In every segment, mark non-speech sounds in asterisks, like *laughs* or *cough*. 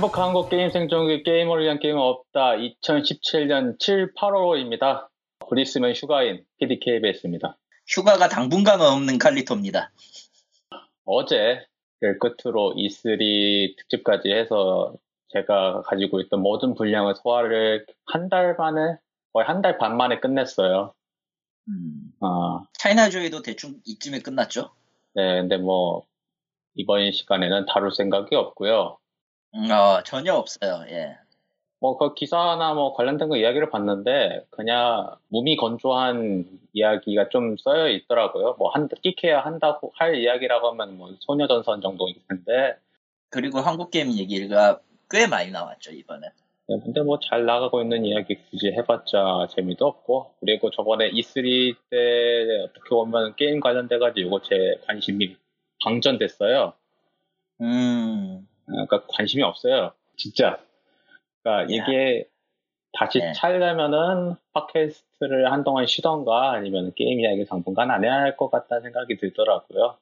행복한 한국 게임 생존기 게이머를 위한 게임은 없다. 2017년 7, 8월입니다. 곧 있으면 휴가인 PDKBS입니다. 휴가가 당분간은 없는 칼리토입니다. 어제 그 끝으로 E3 특집까지 해서 제가 가지고 있던 모든 분량을 소화를 한 달 만에 거의 한 달 반 만에 끝냈어요. 음, 아, 차이나조이도 대충 이쯤에 끝났죠. 네, 근데 뭐 이번 시간에는 다룰 생각이 없고요. 음, 어, 전혀 없어요. 예. 뭐 그 기사나 뭐 관련된 거 이야기를 봤는데 그냥 무미 건조한 이야기가 좀 쓰여 있더라고요. 뭐 한, 끼케야 한다고 할 이야기라고 하면 뭐 소녀전선 정도일 텐데 그리고 한국 게임 얘기가 꽤 많이 나왔죠 이번에. 네, 근데 뭐 잘 나가고 있는 이야기 굳이 해봤자 재미도 없고 그리고 저번에 E3 때 어떻게 보면 게임 관련돼가지고 이거 제 관심이 방전됐어요. 음, 그러니까 관심이 없어요. 진짜. 그러니까 야. 이게 다시 네. 차려면은 팟캐스트를 한동안 쉬던가 아니면 게임 이야기 당분간 안 해야 할 것 같다는 생각이 들더라고요.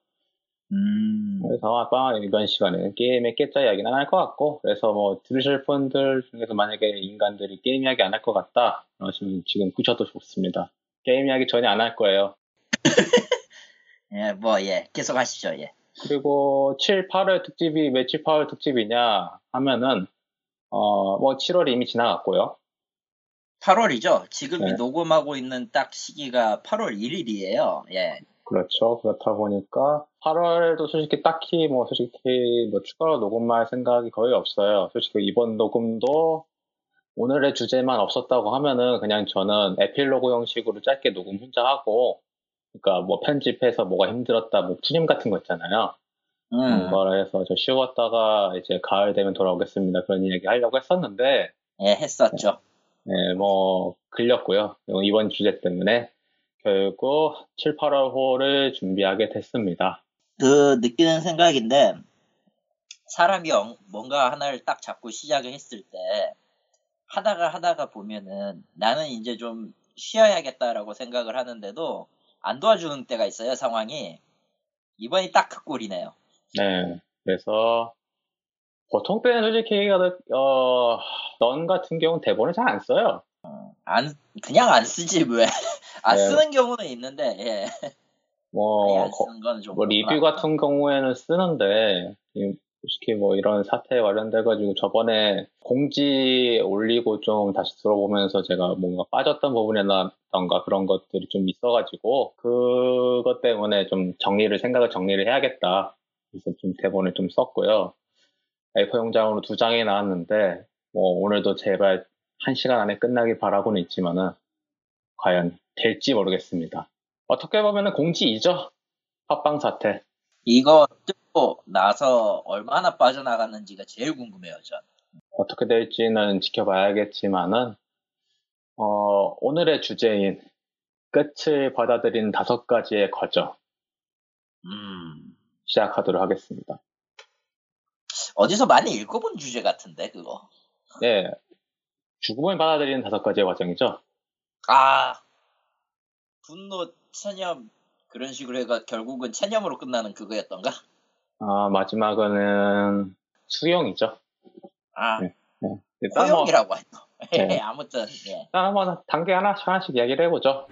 음, 그래서 아마 이번 시간에는 게임의 깨짜 이야기는 안 할 것 같고 그래서 뭐 들으실 분들 중에서 만약에 인간들이 게임 이야기 안 할 것 같다 그러시면 지금 끄셔도 좋습니다. 게임 이야기 전혀 안 할 거예요. *laughs* 예, 뭐 예, 계속 하시죠. 예. 그리고 7, 8월 특집이 왜 7, 8월 특집이냐 하면은 어 뭐 7월이 이미 지나갔고요. 8월이죠. 지금 이 네. 녹음하고 있는 딱 시기가 8월 1일이에요. 예. 그렇죠. 그렇다 보니까 8월에도 솔직히 딱히 뭐 솔직히 뭐 추가로 녹음할 생각이 거의 없어요. 솔직히 이번 녹음도 오늘의 주제만 없었다고 하면은 그냥 저는 에필로그 형식으로 짧게 녹음 혼자 하고 그러니까 뭐 편집해서 뭐가 힘들었다 뭐 푸짐 같은 거 있잖아요. 음, 거를 해서 저 쉬었다가 이제 가을 되면 돌아오겠습니다. 그런 이야기 하려고 했었는데 예, 했었죠. 네, 뭐 걸렸고요. 이번 주제 때문에 결국 7, 8월 호를 준비하게 됐습니다. 그 느끼는 생각인데 사람이 엉- 뭔가 하나를 딱 잡고 시작을 했을 때 하다가 하다가 보면은 나는 이제 좀 쉬어야겠다라고 생각을 하는데도 안 도와주는 때가 있어요 상황이 이번이 딱 그 꼴이네요 네, 그래서 보통 때는 솔직히 어, 넌 같은 경우는 대본을 잘 안 써요. 안 그냥 안 쓰지 왜 *laughs* 안 네. 쓰는 경우는 있는데 예 뭐, 안 거- 뭐 리뷰. 같은 경우에는 쓰는데 이- 솔직히 뭐 이런 사태에 관련돼가지고 저번에 공지 올리고 좀 다시 들어보면서 제가 뭔가 빠졌던 부분이라던가 그런 것들이 좀 있어가지고 그것 때문에 좀 정리를 생각을 정리를 해야겠다. 그래서 좀 대본을 좀 썼고요. A4 용장으로 두 장이 나왔는데 뭐 오늘도 제발 한 시간 안에 끝나길 바라고는 있지만은 과연 될지 모르겠습니다. 어떻게 보면은 공지이죠. 팟빵 사태. 이거 뜯고 나서 얼마나 빠져나갔는지가 제일 궁금해요 전 어떻게 될지는 지켜봐야겠지만은, 어, 오늘의 주제인 끝을 받아들이는 다섯 가지의 과정 음. 시작하도록 하겠습니다. 어디서 많이 읽어본 주제 같은데 그거 네. 죽음을 받아들이는 다섯 가지의 과정이죠. 아 분노 체념 그런 식으로 해가 결국은 체념으로 끝나는 그거였던가? 아, 마지막은 수용이죠. 아 네. 일단 뭐, 허용이라고 했어. 네. *laughs* 아무튼 예. 일단 한번 단계 하나, 하나씩 이야기를 해보죠.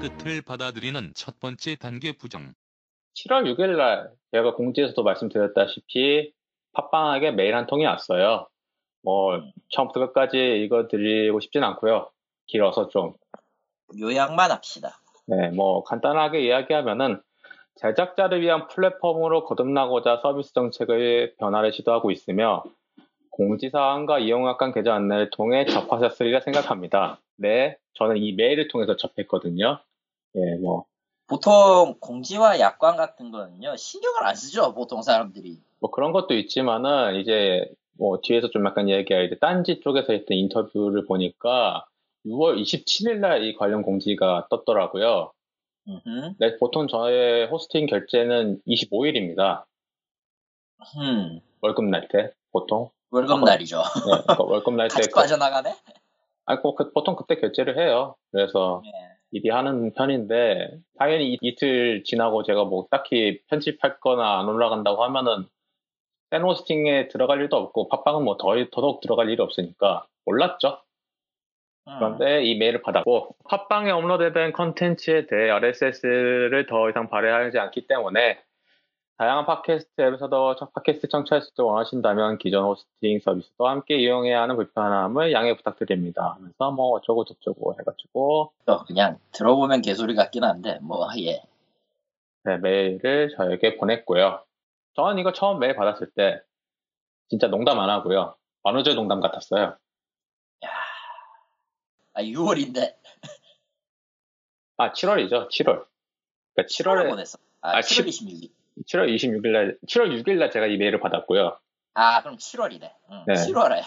끝을 받아들이는 첫 번째 단계 부정. 7월 6일 날 제가 공지에서도 말씀드렸다시피 팟빵하게 메일 한 통이 왔어요. 뭐 처음부터 끝까지 읽어드리고 싶진 않고요. 길어서 좀 요약만 합시다. 네, 뭐 간단하게 이야기하면은 제작자를 위한 플랫폼으로 거듭나고자 서비스 정책의 변화를 시도하고 있으며 공지사항과 이용학관 계좌 안내를 통해 접하셨으리라 생각합니다. 네, 저는 이 메일을 통해서 접했거든요. 예, 뭐, 보통 공지와 약관 같은 거는요 신경을 안 쓰죠 보통 사람들이. 뭐 그런 것도 있지만은 이제 뭐 뒤에서 좀 약간 얘기할 이제 딴지 쪽에서 했던 인터뷰를 보니까 6월 27일 날 이 관련 공지가 떴더라고요. 음흠. 네, 보통 저의 호스팅 결제는 25일입니다. 음. 월급 날 때, 보통. 월급 아, 날이죠. 네, 그러니까 월급 날 때. 같이 빠져나가네. 아니, 뭐, 그- 보통 그때 결제를 해요. 그래서 예. 미리 하는 편인데, 당연히 이- 이틀 지나고 제가 뭐 딱히 편집할 거나 안 올라간다고 하면은 팬호스팅에 들어갈 일도 없고 팟빵은 뭐 더, 더더욱 들어갈 일이 없으니까 몰랐죠. 음. 그런데 이 메일을 받았고 팟빵에 업로드된 컨텐츠에 대해 RSS를 더 이상 발행하지 않기 때문에 다양한 팟캐스트 앱에서도 첫 팟캐스트 청취하실 줄 원하신다면 기존 호스팅 서비스도 함께 이용해야 하는 불편함을 양해 부탁드립니다. 하면서 뭐 어쩌고 저쩌고 해가지고 또 그냥 들어보면 개소리 같긴 한데 뭐 예. 네, 메일을 저에게 보냈고요. 저는 이거 처음 메일 받았을 때 진짜 농담 안 하고요. 만우절 농담 같았어요. 아 6월인데 아 7월이죠. 7월. 그러니까 7월에 7월에 보냈어. 아, 아, 7월 칠- 26일. 7월 26일 날 7월 6일 날 제가 이 메일을 받았고요. 아 그럼 7월이네. 응, 네. 7월에.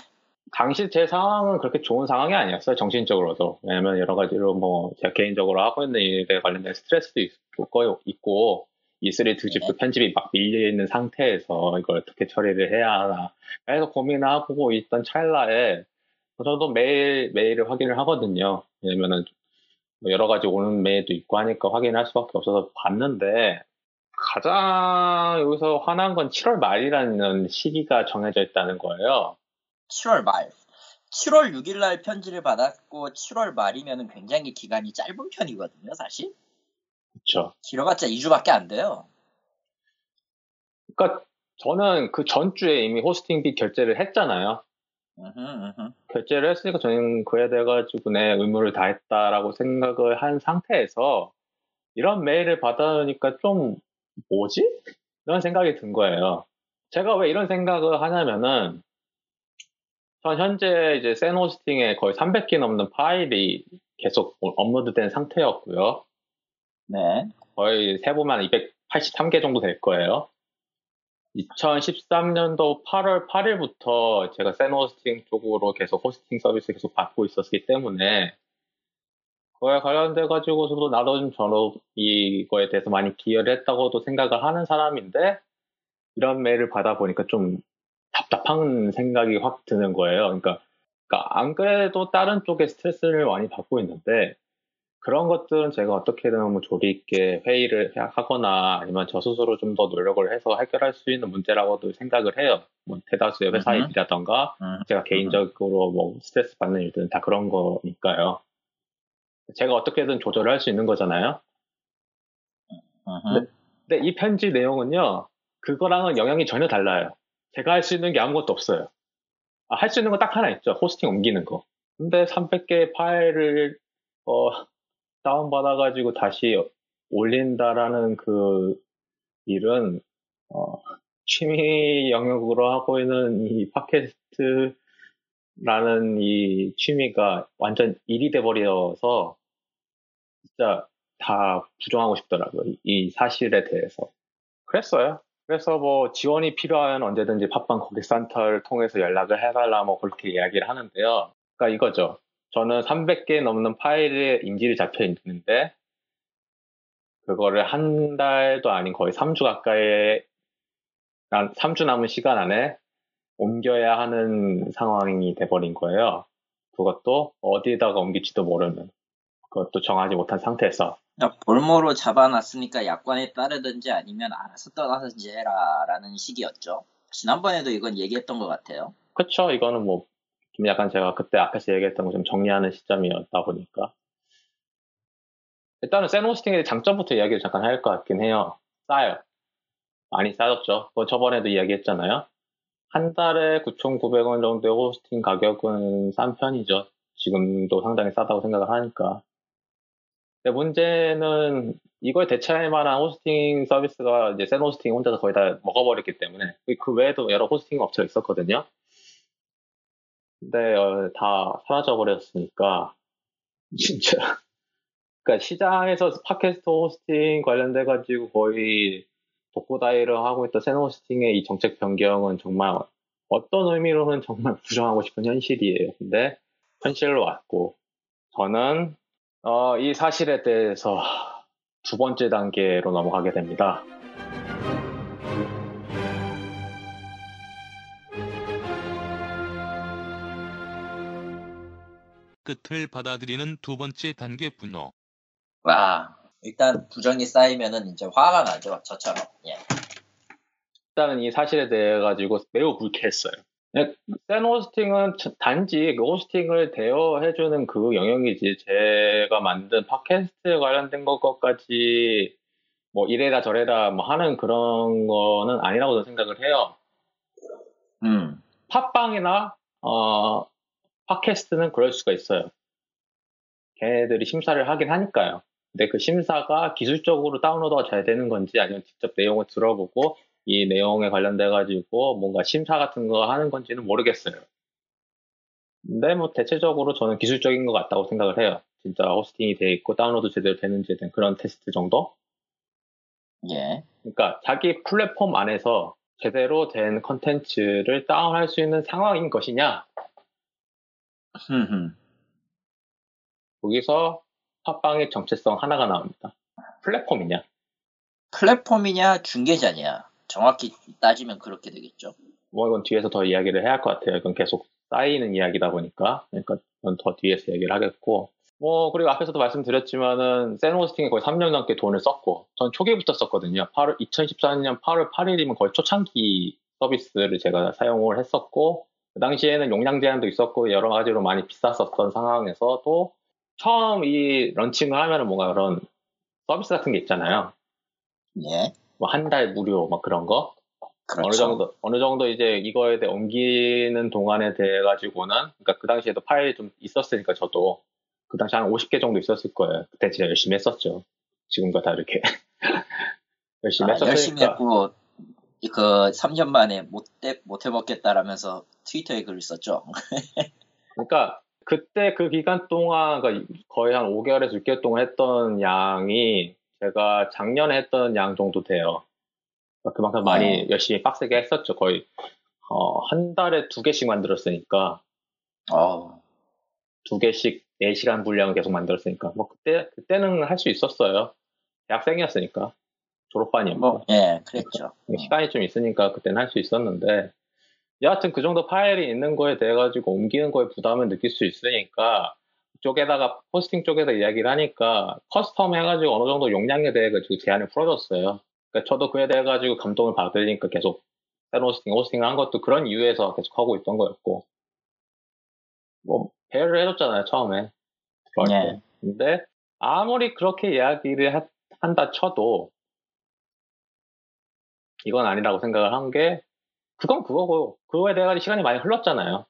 당시 제 상황은 그렇게 좋은 상황이 아니었어요. 정신적으로도. 왜냐면 여러 가지로 뭐 제가 개인적으로 하고 있는 일에 관련된 스트레스도 있고, 있고 E3 특집도 네. 편집이 막 밀려 있는 상태에서 이걸 어떻게 처리를 해야 하나. 그래서 고민하고 있던 찰나에 저도 매일 메일을 확인을 하거든요. 왜냐면은 뭐 여러 가지 오는 메일도 있고 하니까 확인할 수밖에 없어서 봤는데 가장 여기서 화난 건 7월 말이라는 시기가 정해져 있다는 거예요. 7월 말. 7월 6일 날 편지를 받았고 7월 말이면은 굉장히 기간이 짧은 편이거든요, 사실. 그렇죠. 길어봤자 2주밖에 안 돼요. 그러니까 저는 그 전주에 이미 호스팅비 결제를 했잖아요. 결제를 했으니까 저는 그에 대해 가지고 내 의무를 다했다라고 생각을 한 상태에서 이런 메일을 받으니까 좀 뭐지? 이런 생각이 든 거예요. 제가 왜 이런 생각을 하냐면은 전 현재 이제 센 호스팅에 거의 300개 넘는 파일이 계속 업로드된 상태였고요. 네. 거의 세보면 283개 정도 될 거예요. 2013년도 8월 8일부터 제가 센 호스팅 쪽으로 계속 호스팅 서비스 계속 받고 있었기 때문에 그거에 관련돼 가지고서도 나도 좀 저로 이거에 대해서 많이 기여를 했다고도 생각을 하는 사람인데 이런 메일을 받아 보니까 좀 답답한 생각이 확 드는 거예요. 그러니까, 그러니까 안 그래도 다른 쪽에 스트레스를 많이 받고 있는데 그런 것들은 제가 어떻게든 뭐 조리 있게 회의를 해- 하거나 아니면 저 스스로 좀 더 노력을 해서 해결할 수 있는 문제라고도 생각을 해요. 뭐 대다수의 회사. 일이라던가 음. 제가 개인적으로 뭐 스트레스 받는 일들은 다 그런 거니까요. 제가 어떻게든 조절을 할 수 있는 거잖아요. 네. 근데 이 편지 내용은요, 그거랑은 영향이 전혀 달라요. 제가 할 수 있는 게 아무것도 없어요. 아, 할 수 있는 건 딱 하나 있죠. 호스팅 옮기는 거. 근데 300개의 파일을, 어, 다운 받아가지고 다시 올린다라는 그 일은, 어, 취미 영역으로 하고 있는 이 팟캐스트라는 이 취미가 완전 일이 돼버려서, 진짜 다 부정하고 싶더라고요. 이- 이 사실에 대해서. 그랬어요. 그래서 뭐 지원이 필요하면 언제든지 팟빵 고객센터를 통해서 연락을 해달라 뭐 그렇게 이야기를 하는데요. 그러니까 이거죠. 저는 300개 넘는 파일에 인질이 잡혀 있는데 그거를 한 달도 아닌 거의 3주 가까이 한 3주 남은 시간 안에 옮겨야 하는 상황이 돼버린 거예요. 그것도 어디에다가 옮길지도 모르는 그것도 정하지 못한 상태에서 그러니까 볼모로 잡아놨으니까 약관에 따르든지 아니면 알아서 떠나든지 해라라는 식이었죠. 지난번에도 이건 얘기했던 것 같아요. 그쵸. 이거는 뭐, 좀 약간 제가 그때 앞에서 얘기했던 거 좀 정리하는 시점이었다 보니까. 일단은 센 호스팅의 장점부터 이야기를 잠깐 할 것 같긴 해요. 싸요. 많이 싸졌죠. 그거 저번에도 이야기했잖아요. 한 달에 9,900원 정도의 호스팅 가격은 싼 편이죠. 지금도 상당히 싸다고 생각을 하니까. 근데 문제는 이거에 대체할 만한 호스팅 서비스가 이제 센 호스팅 혼자서 거의 다 먹어버렸기 때문에 그 외에도 여러 호스팅 업체가 있었거든요. 근데 어, 다 사라져 버렸으니까 진짜 그러니까 시장에서 팟캐스트 호스팅 관련돼 가지고 거의 독보다이를 하고 있던 센 호스팅의 이 정책 변경은 정말 어떤 의미로는 정말 부정하고 싶은 현실이에요. 근데 현실로 왔고 저는 어, 이 사실에 대해서 두 번째 단계로 넘어가게 됩니다. 끝을 받아들이는 두 번째 단계 분노. 와, 일단 부정이 쌓이면은 이제 화가 나죠. 저처럼. 예. 있다는 이 사실에 대해 가지고 매우 불쾌했어요. 센 호스팅은 단지 그 호스팅을 대여해주는 그 영역이지 제가 만든 팟캐스트에 관련된 것까지 뭐 이래라 저래라 뭐 하는 그런 거는 아니라고 저는 생각을 해요. 음. 팟빵이나 어, 팟캐스트는 그럴 수가 있어요. 걔네들이 심사를 하긴 하니까요. 근데 그 심사가 기술적으로 다운로드가 잘 되는 건지 아니면 직접 내용을 들어보고 이 내용에 관련돼 가지고 뭔가 심사 같은 거 하는 건지는 모르겠어요. 근데 뭐 대체적으로 저는 기술적인 것 같다고 생각을 해요. 진짜 호스팅이 돼 있고 다운로드 제대로 되는지에 대한 그런 테스트 정도? 예. 그러니까 자기 플랫폼 안에서 제대로 된 컨텐츠를 다운할 수 있는 상황인 것이냐? 흠흠. 거기서 팟빵의 정체성 하나가 나옵니다. 플랫폼이냐? 플랫폼이냐 중계자냐 정확히 따지면 그렇게 되겠죠. 뭐 이건 뒤에서 더 이야기를 해야 할 것 같아요. 이건 계속 쌓이는 이야기다 보니까 그러니까 이건 더 뒤에서 얘기를 하겠고 뭐 그리고 앞에서도 말씀드렸지만은 센호스팅에 거의 3년 넘게 돈을 썼고 전 초기부터 썼거든요. 8월 2014년 8월 8일이면 거의 초창기 서비스를 제가 사용을 했었고 그 당시에는 용량 제한도 있었고 여러 가지로 많이 비쌌었던 상황에서도 처음 이 런칭을 하면은 뭔가 그런 서비스 같은 게 있잖아요. 예. 뭐 한 달 무료 막 그런 거 그렇죠. 어느 정도 어느 정도 이제 이거에 대해 옮기는 동안에 대해 가지고는 그러니까 그 당시에도 파일이 좀 있었으니까 저도 그 당시 한 50개 정도 있었을 거예요. 그때 진짜 열심히 했었죠. 지금과 다르게 *laughs* 열심히 아, 했었으니까 열심히 했고 그 3년 만에 못, 해- 못 해먹겠다라면서 트위터에 글을 썼죠. *laughs* 그러니까 그때 그 기간 동안 그러니까 거의 한 5개월에서 6개월 동안 했던 양이 제가 작년에 했던 양 정도 돼요. 그러니까 그만큼 많이 어. 열심히 빡세게 했었죠. 거의 어, 한 달에 두 개씩 만들었으니까 어, 두 개씩 4시간 분량을 계속 만들었으니까 뭐 그때 그때는 할 수 있었어요. 대학생이었으니까 졸업반이었고 뭐, 예, 그랬죠. 시간이 좀 있으니까 그때는 할 수 있었는데 여하튼 그 정도 파일이 있는 거에 대해 가지고 옮기는 거에 부담을 느낄 수 있으니까 쪽에다가 호스팅 쪽에다 이야기를 하니까 custom 해가지고 어느 정도 용량에 대해 가지고 제한을 풀어줬어요. 그러니까 저도 그에 대해 가지고 감동을 받으니까 계속 새로운 호스팅, 호스팅을 한 것도 그런 이유에서 계속 하고 있던 거였고 뭐 배려를 해줬잖아요 처음에. 예. 근데 아무리 그렇게 이야기를 하- 한다 쳐도 이건 아니라고 생각을 한 게 그건 그거고 그거에 대해 시간이 많이 흘렀잖아요.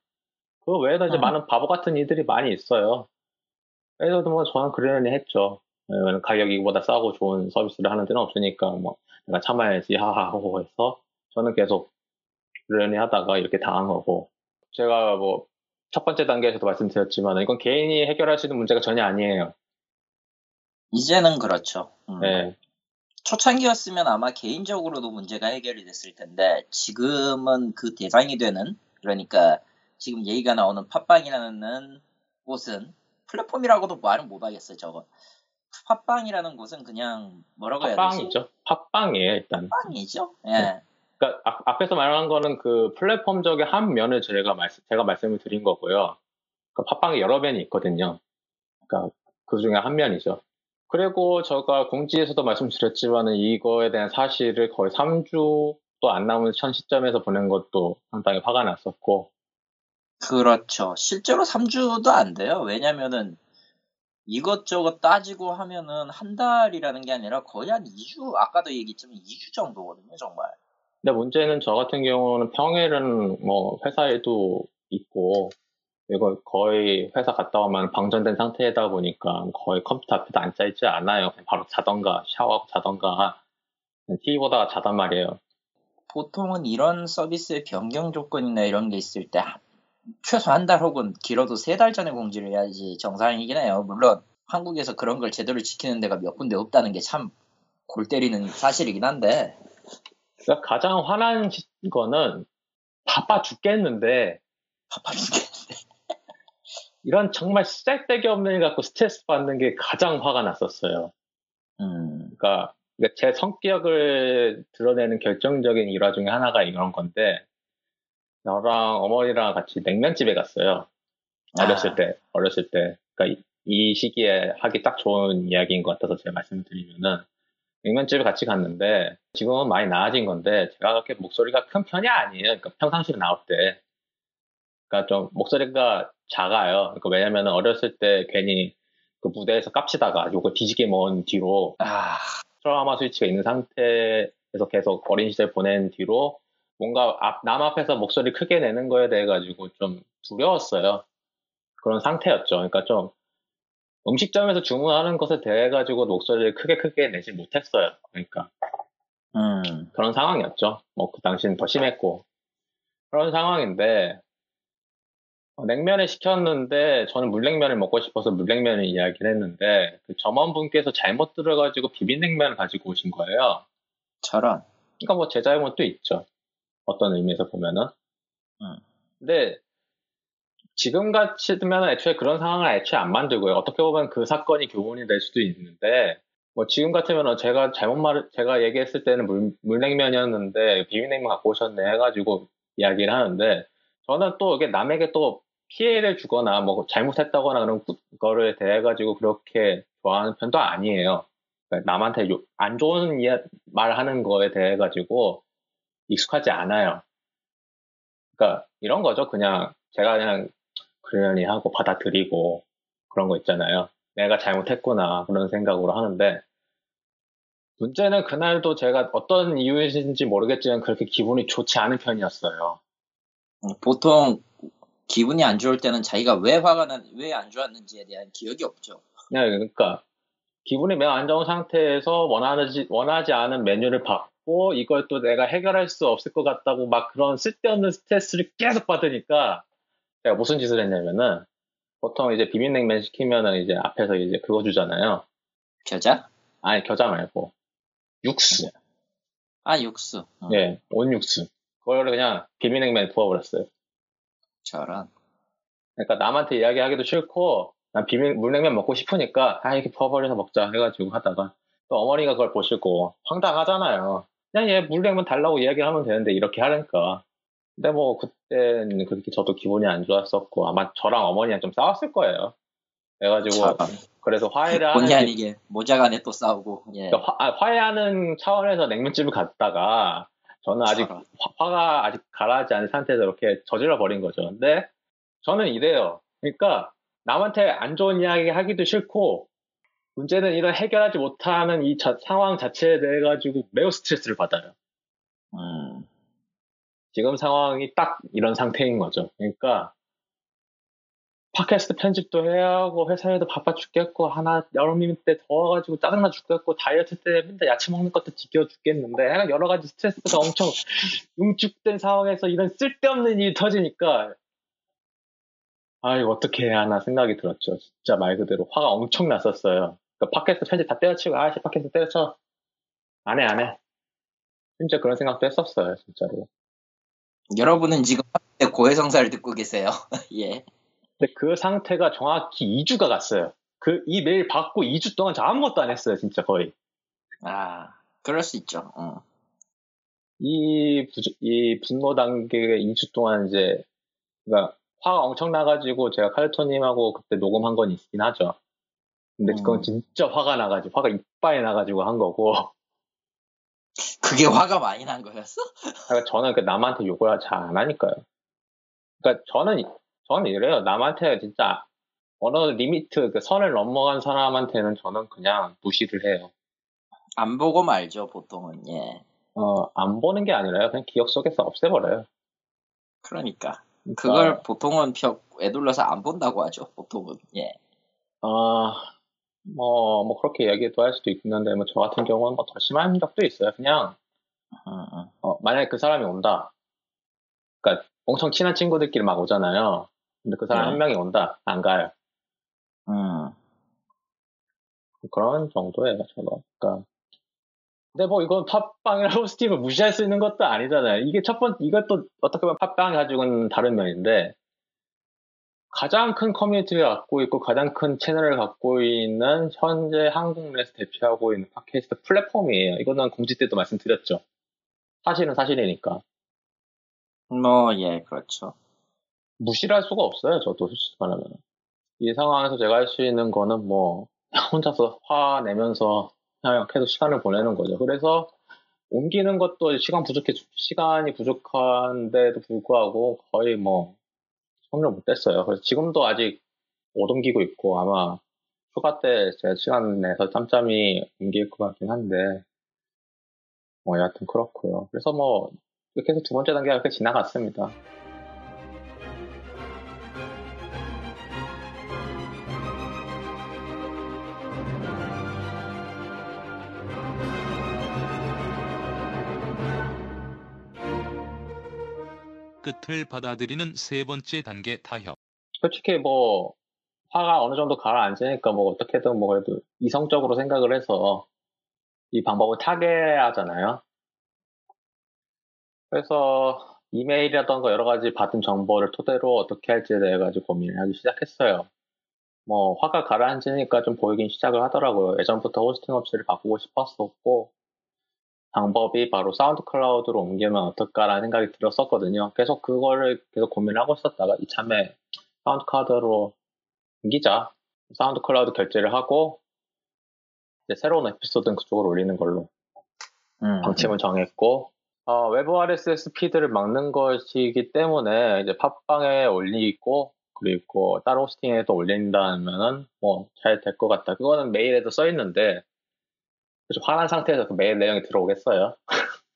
그 외에도 이제 음. 많은 바보 같은 이들이 많이 있어요. 그래서 뭐 저는 그러려니 했죠. 왜냐면 가격이 이보다 싸고 좋은 서비스를 하는 데는 없으니까 뭐 내가 참아야지 하하호 해서 저는 계속 그러려니 하다가 이렇게 당한 거고 제가 뭐 첫 번째 단계에서도 말씀드렸지만 이건 개인이 해결할 수 있는 문제가 전혀 아니에요. 이제는 그렇죠. 음. 네. 초창기였으면 아마 개인적으로도 문제가 해결이 됐을 텐데 지금은 그 대상이 되는 그러니까 지금 얘기가 나오는 팟빵이라는 곳은 플랫폼이라고도 말은 못하겠어요 저거 팟빵이라는 곳은 그냥 뭐라고 해야 되지? 팟빵이죠. 팟빵이에요 일단. 팟빵이죠. 예. 그러니까 아- 앞에서 말한 거는 그 플랫폼적인 한 면을 제가 말씀 제가 말씀을 드린 거고요. 그 팟빵이 여러 면이 있거든요. 그러니까 그 중에 한 면이죠. 그리고 제가 공지에서도 말씀드렸지만은 이거에 대한 사실을 거의 3주도 안 남은 현 시점에서 보낸 것도 상당히 화가 났었고 그렇죠. 실제로 3주도 안 돼요. 왜냐면은 이것저것 따지고 하면은 한 달이라는 게 아니라 거의 한 2주, 아까도 얘기했지만 2주 정도거든요, 정말. 근데 문제는 저 같은 경우는 평일은 뭐 회사 일도 있고 이거 거의 회사 갔다 오면 방전된 상태이다 보니까 거의 컴퓨터 앞에도 앉아 있지 않아요. 바로 자던가 샤워하고 자던가 TV 보다가 자단 말이에요. 보통은 이런 서비스의 변경 조건이나 이런 게 있을 때 한- 최소 한 달 혹은 길어도 세 달 전에 공지를 해야지 정상이긴 해요. 물론 한국에서 그런 걸 제대로 지키는 데가 몇 군데 없다는 게 참 골 때리는 사실이긴 한데 그러니까 가장 화난 시- 거는 바빠 죽겠는데 바빠 죽겠는데. 이런 정말 쓰잘데기 없는 일 갖고 스트레스 받는 게 가장 화가 났었어요. 음, 그러니까 제 성격을 드러내는 결정적인 일화 중에 하나가 이런 건데 저랑 어머니랑 같이 냉면집에 갔어요. 어렸을 아. 때, 어렸을 때. 그러니까 이, 이 시기에 하기 딱 좋은 이야기인 것 같아서 제가 말씀을 드리면은 냉면집을 같이 갔는데 지금은 많이 나아진 건데 제가 그렇게 목소리가 큰 편이 아니에요. 그러니까 평상시에 나올 때. 그러니까 좀 목소리가 작아요. 그러니까 왜냐면 어렸을 때 괜히 그 무대에서 깝치다가 요거 뒤지게 먹은 뒤로 아, 트라우마 스위치가 있는 상태에서 계속 어린 시절 보낸 뒤로 뭔가 앞, 남 앞에서 목소리 크게 내는 거에 대해 가지고 좀 두려웠어요. 그런 상태였죠. 그러니까 좀 음식점에서 주문하는 것에 대해 가지고 목소리를 크게 크게 내지 못했어요. 그러니까 음, 그런 상황이었죠. 뭐 그 당시는 더 심했고 그런 상황인데 어, 냉면을 시켰는데 저는 물냉면을 먹고 싶어서 물냉면을 이야기를 했는데 그 점원분께서 잘못 들어가지고 비빔냉면을 가지고 오신 거예요. 저런. 그러니까 뭐 제 잘못도 있죠. 어떤 의미에서 보면은. 음. 근데 지금 같이 되면 애초에 그런 상황을 애초에 안 만들고요. 어떻게 보면 그 사건이 교훈이 될 수도 있는데 뭐 지금 같으면 제가 잘못 말 제가 얘기했을 때는 물, 물냉면이었는데 비빔냉면 갖고 오셨네 해가지고 이야기를 하는데 저는 또 이게 남에게 또 피해를 주거나 뭐 잘못했다거나 그런 거를 대해 가지고 그렇게 좋아하는 편도 아니에요. 그러니까 남한테 요- 안 좋은 말하는 거에 대해 가지고 익숙하지 않아요. 그러니까 이런 거죠. 그냥 제가 그냥 그러려니 하고 받아들이고 그런 거 있잖아요. 내가 잘못했구나 그런 생각으로 하는데 문제는 그날도 제가 어떤 이유인지 모르겠지만 그렇게 기분이 좋지 않은 편이었어요. 보통 기분이 안 좋을 때는 자기가 왜 화가 난, 왜 안 좋았는지에 대한 기억이 없죠. 네, 그러니까 기분이 매우 안 좋은 상태에서 원하지 원하지 않은 메뉴를 받고 이걸 또 내가 해결할 수 없을 것 같다고 막 그런 쓸데없는 스트레스를 계속 받으니까 제가 무슨 짓을 했냐면은 보통 이제 비빔냉면 시키면은 이제 앞에서 이제 그거 주잖아요. 겨자? 아니 겨자 말고 육수, 아, 육수. 어, 예, 온육수. 그걸 그냥 비빔냉면에 부어버렸어요. 저런. 그러니까 남한테 이야기하기도 싫고 난 비빔 물냉면 먹고 싶으니까 아 이렇게 부어버려서 먹자 해가지고 하다가 또 어머니가 그걸 보시고 황당하잖아요. 그냥 얘 물냉면 달라고 이야기하면 되는데 이렇게 하니까. 근데 뭐 그때는 그렇게 저도 기분이 안 좋았었고 아마 저랑 어머니랑 좀 싸웠을 거예요. 그래가지고 저런. 그래서 화해를 본의 하는 아니게 모자간에 또 싸우고. 예. 그러니까 화, 아, 화해하는 차원에서 냉면집을 갔다가 저는 아직. 화, 가 아직 가라앉지 않은 상태에서 이렇게 저질러 버린 거죠. 근데 저는 이래요. 그러니까 남한테 안 좋은 이야기 하기도 싫고 문제는 이런 해결하지 못하는 이 자- 상황 자체에 대해 가지고 매우 스트레스를 받아요. 음, 지금 상황이 딱 이런 상태인 거죠. 그러니까 팟캐스트 편집도 해야 하고 회사에도 바빠 죽겠고 하나 여름이 때 더워가지고 짜증나 죽겠고 다이어트 때 맨날 야채 먹는 것도 지겨워 죽겠는데 여러 가지 스트레스가 엄청 *laughs* 응축된 상황에서 이런 쓸데없는 일이 터지니까 아 이거 어떻게 해야 하나 생각이 들었죠. 진짜 말 그대로 화가 엄청 났었어요. 그러니까 팟캐스트 편집 다 때려치고 아씨 팟캐스트 때려쳐 안 해 안 해. 진짜 그런 생각도 했었어요 진짜로. 여러분은 지금 고해성사를 듣고 계세요. *laughs* 예. 근데 그 상태가 정확히 2주가 갔어요. 그, 이 메일 받고 2주 동안 저 아무것도 안 했어요, 진짜 거의. 아, 그럴 수 있죠. 어. 이, 부, 이 분노 단계가 2주 동안 이제, 그니까, 화가 엄청 나가지고 제가 칼토님하고 그때 녹음한 건 있긴 하죠. 근데 그건 음. 진짜 화가 나가지고, 화가 이빠이 나가지고 한 거고, 그게 화가 많이 난 거였어? 그러니까 저는 그 남한테 욕을 잘 안 하니까요. 그러니까 저는, 저는 이래요. 남한테 진짜 어느 limit, 그 선을 넘어간 사람한테는 저는 그냥 무시를 해요. 안 보고 말죠, 보통은. 예. 어, 안 보는 게 아니라요. 그냥 기억 속에서 없애버려요. 그러니까. 그러니까, 그걸 보통은 펴, 에둘러서 안 본다고 하죠, 보통은. 예. 아, 뭐, 뭐, 그렇게 얘기도 할 수도 있는데, 뭐, 저 같은 경우는 뭐 더 심한 적도 있어요. 그냥, 음, 음. 어, 만약에 그 사람이 온다. 그니까, 엄청 친한 친구들끼리 막 오잖아요. 근데 그 사람 네. 한 명이 온다. 안 가요. 음. 그런 정도예요, 저는. 그러니까. 근데 뭐 이건 팟빵이라고 *laughs* 스팀을 무시할 수 있는 것도 아니잖아요. 이게 첫 번, 이것도 어떻게 보면 팟빵이 가지고는 다른 면인데, 가장 큰 커뮤니티를 갖고 있고 가장 큰 채널을 갖고 있는 현재 한국 내에서 대표하고 있는 팟캐스트 플랫폼이에요. 이거는 공지 때도 말씀드렸죠. 사실은 사실이니까. 뭐, 예, 그렇죠. 무시를 할 수가 없어요. 저도 솔직히 말하면. 이 상황에서 제가 할 수 있는 거는 뭐 *laughs* 혼자서 화 내면서 그냥 계속 시간을 보내는 거죠. 그래서 옮기는 것도 시간 부족해, 시간이 부족한데도 불구하고 거의 뭐 손을 못 댔어요. 그래서 지금도 아직 못 옮기고 있고 아마 휴가 때 제가 시간 내서 짬짬이 옮길 것 같긴 한데 뭐 여하튼 그렇고요. 그래서 뭐 이렇게 해서 두 번째 단계가 이렇게 지나갔습니다. 끝을 받아들이는 세 번째 단계 타협. 솔직히 뭐 화가 어느 정도 가라앉으니까 뭐 어떻게든 뭐 그래도 이성적으로 생각을 해서 이 방법을 타개하잖아요. 그래서 이메일이라던가 여러 가지 받은 정보를 토대로 어떻게 할지에 대해 가지고 고민을 하기 시작했어요. 뭐 화가 가라앉으니까 좀 보이긴 시작을 하더라고요. 예전부터 호스팅 업체를 바꾸고 싶었었고 방법이 바로 SoundCloud로 옮기면 어떨까라는 생각이 들었었거든요. 계속 그거를 계속 고민하고 있었다가 이참에 SoundCloud로 옮기자. SoundCloud 결제를 하고 이제 새로운 에피소드는 그쪽으로 올리는 걸로 음. 방침을 정했고 어, 외부 RSS feed를 막는 것이기 때문에 이제 팟빵에 올리고 그리고 다른 호스팅에도 올린다면은 뭐 잘 될 것 같다. 그거는 메일에도 써 있는데 화난 상태에서 그 메일 내용이 들어오겠어요?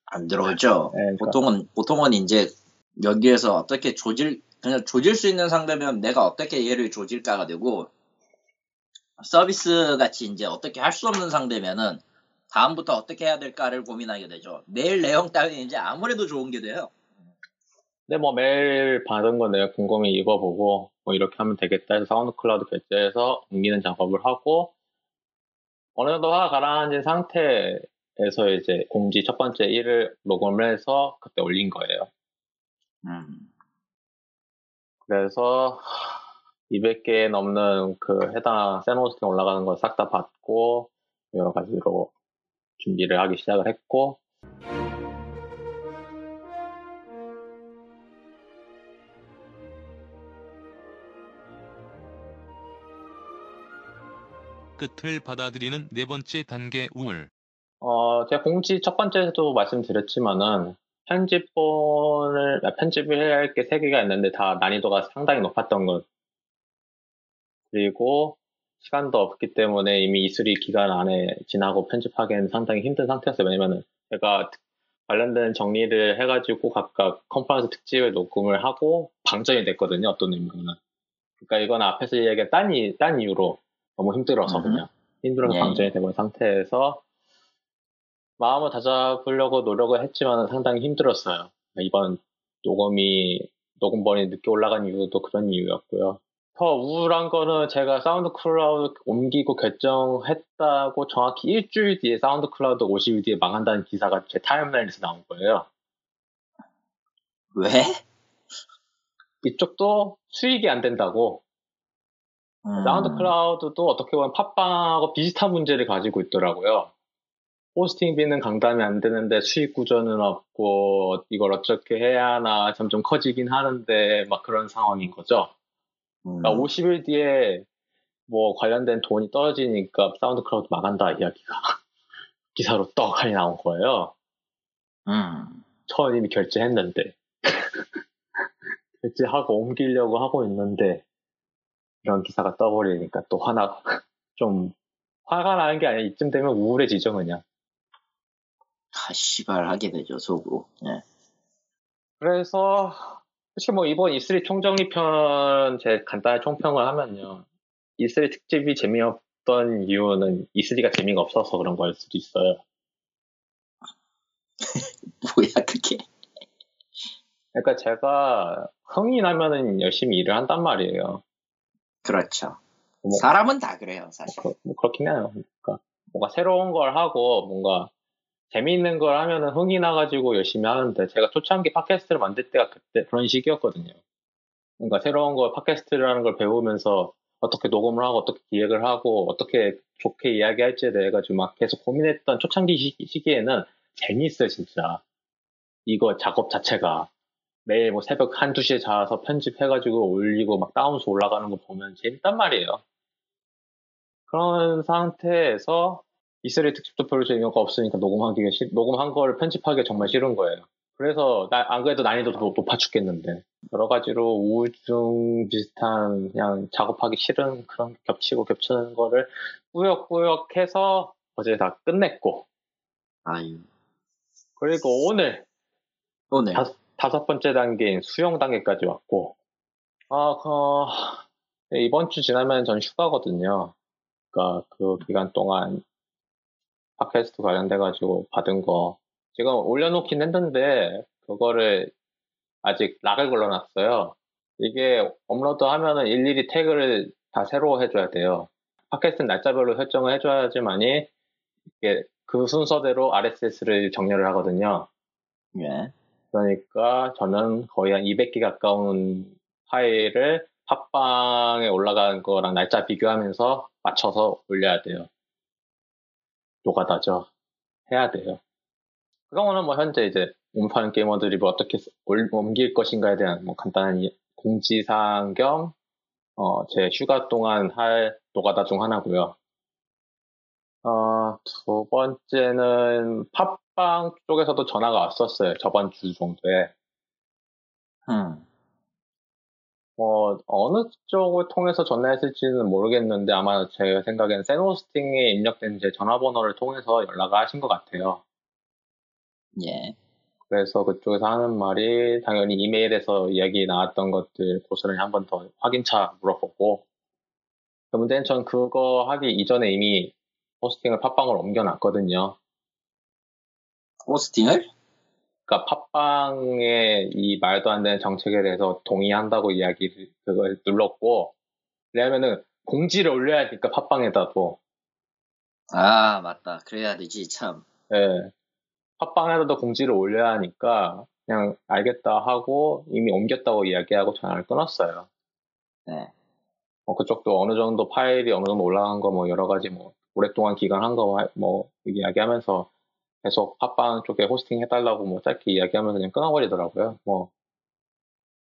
안 들어오죠. *laughs* 네, 그러니까. 보통은 보통은 이제 여기에서 어떻게 조질 그냥 조질 수 있는 상대면 내가 어떻게 얘를 조질까가 되고 서비스 같이 이제 어떻게 할 수 없는 상대면은 다음부터 어떻게 해야 될까를 고민하게 되죠. 메일 내용 따위 이제 아무래도 좋은 게 돼요. 근데 뭐 메일 받은 거 내가 곰곰이 읽어보고 뭐 이렇게 하면 되겠다 해서 SoundCloud 결제해서 옮기는 작업을 하고 어느 정도 화가 가라앉은 상태에서 이제 공지 첫 번째 일을 녹음을 해서 그때 올린 거예요. 음. 그래서 200개 넘는 그 해당 세노스팅 올라가는 걸 싹 다 받고 여러 가지로 준비를 하기 시작을 했고 끝을 받아들이는 네 번째 단계 우울. 어, 제가 공지 첫 번째에도 말씀드렸지만은 편집본을 아, 편집을 해야 할 게 세 개가 있는데 다 난이도가 상당히 높았던 것 그리고 시간도 없기 때문에 이미 E3 기간 안에 지나고 편집하기에는 상당히 힘든 상태였어요. 왜냐면은 제가 관련된 정리를 해가지고 각각 컨퍼런스 특집을 녹음을 하고 방전이 됐거든요. 어떤 의미로는. 그러니까 이건 앞에서 이야기한 딴, 이, 딴 이유로 너무 힘들어서 음. 그냥 힘들어서 예, 방전이 되는 상태에서 마음을 다잡으려고 노력을 했지만 상당히 힘들었어요. 이번 녹음이 녹음번이 늦게 올라간 이유도 그런 이유였고요. 더 우울한 거는 제가 SoundCloud 옮기고 결정했다고 정확히 일주일 뒤에 SoundCloud 50일 뒤에 망한다는 기사가 제 타임라인에서 나온 거예요. 왜? 이쪽도 수익이 안 된다고. 음. SoundCloud도 어떻게 보면 팟빵하고 비슷한 문제를 가지고 있더라고요. 호스팅비는 감당이 안 되는데 수익 구조는 없고 이걸 어떻게 해야 하나 점점 커지긴 하는데 막 그런 상황인 거죠. 음. 그러니까 50일 뒤에 뭐 관련된 돈이 떨어지니까 SoundCloud 망한다 이야기가 *laughs* 기사로 떡하니 나온 거예요. 음. 처음 이미 결제했는데 *laughs* 결제하고 옮기려고 하고 있는데 이런 기사가 떠버리니까 또 화나 *laughs* 좀 화가 나는 게 아니라 이쯤 되면 우울해지죠 그냥. 아, 씨발 하게 되죠 속으로. 예. 그래서 솔직히 뭐 이번 E3 총정리편 제 간단히 총평을 하면요. E3 특집이 재미없던 이유는 E3가 재미가 없어서 그런 거일 수도 있어요. *laughs* 뭐야 그게? 그러니까 제가 흥이 나면은 열심히 일을 한단 말이에요. 그렇죠. 뭐, 사람은 다 그래요 사실. 그, 뭐 그렇긴 해요. 그러니까 뭔가 새로운 걸 하고 뭔가 재미있는 걸 하면은 흥이 나가지고 열심히 하는데 제가 초창기 팟캐스트를 만들 때가 그때 그런 시기였거든요. 그러니까 새로운 걸 팟캐스트라는 걸 배우면서 어떻게 녹음을 하고 어떻게 기획을 하고 어떻게 좋게 이야기할지에 대해 가지고 막 계속 고민했던 초창기 시, 시기에는 재미있어요 진짜. 이거 작업 자체가 매일 뭐 새벽 한두 시에 자서 편집해가지고 올리고 막 다운수 올라가는 거 보면 재밌단 말이에요. 그런 상태에서 E3 특집도 별로 재미가 없으니까 녹음하기가 싫, 녹음한 거를 편집하기가 정말 싫은 거예요. 그래서 나, 안 그래도 난이도도 높- 높아 죽겠는데 여러 가지로 우울증 비슷한 그냥 작업하기 싫은 그런 겹치고 겹치는 거를 꾸역꾸역 해서 어제 다 끝냈고 아유. 그리고 오늘 오늘. 다섯, 다섯 번째 단계인 수영 단계까지 왔고 아, 그, 이번 주 지나면 전 휴가거든요. 그러니까 그 기간 동안 팟캐스트 관련돼가지고 받은 거 지금 올려놓긴 했는데 그거를 아직 락을 걸러놨어요. 이게 업로드 하면은 일일이 태그를 다 새로 해줘야 돼요. 팟캐스트 날짜별로 설정을 해줘야지만이 이게 그 순서대로 RSS를 정렬을 하거든요. 예. 그러니까 저는 거의 한 200개 가까운 파일을 팟빵에 올라간 거랑 날짜 비교하면서 맞춰서 올려야 돼요. 노가다죠. 해야 돼요. 그거는 뭐 현재 이제 음파는 게이머들이 뭐 어떻게 올- 옮길 것인가에 대한 뭐 간단한 이- 공지사항 겸, 어, 제 휴가 동안 할 노가다 중 하나고요. 어, 두 번째는 팟빵 쪽에서도 전화가 왔었어요. 저번 주 정도에. 음. 뭐 어느 쪽을 통해서 전화했을지는 모르겠는데 아마 제 생각엔 세노스팅에 입력된 제 전화번호를 통해서 연락을 하신 것 같아요. 예. 그래서 그쪽에서 하는 말이 당연히 이메일에서 이야기 나왔던 것들 고스란히 한 번 더 확인차 물어보고 그 문제는 전 그거 하기 이전에 이미 호스팅을 팟빵으로 옮겨놨거든요. 호스팅을? 그러니까 팟빵의 이 말도 안 되는 정책에 대해서 동의한다고 이야기를 그걸 눌렀고 왜냐면은 공지를 올려야 하니까 팟빵에다도 아, 맞다. 그래야 되지, 참. 예. 팟빵에다도 공지를 올려야 하니까 그냥 알겠다 하고 이미 옮겼다고 이야기하고 전화를 끊었어요. 네. 뭐 그쪽도 어느 정도 파일이 어느 정도 올라간 거 뭐 여러 가지 뭐 오랫동안 기간 한 거 뭐 이야기하면서 계속 팟빵 쪽에 호스팅 해달라고 뭐 짧게 이야기하면서 그냥 끊어버리더라고요. 뭐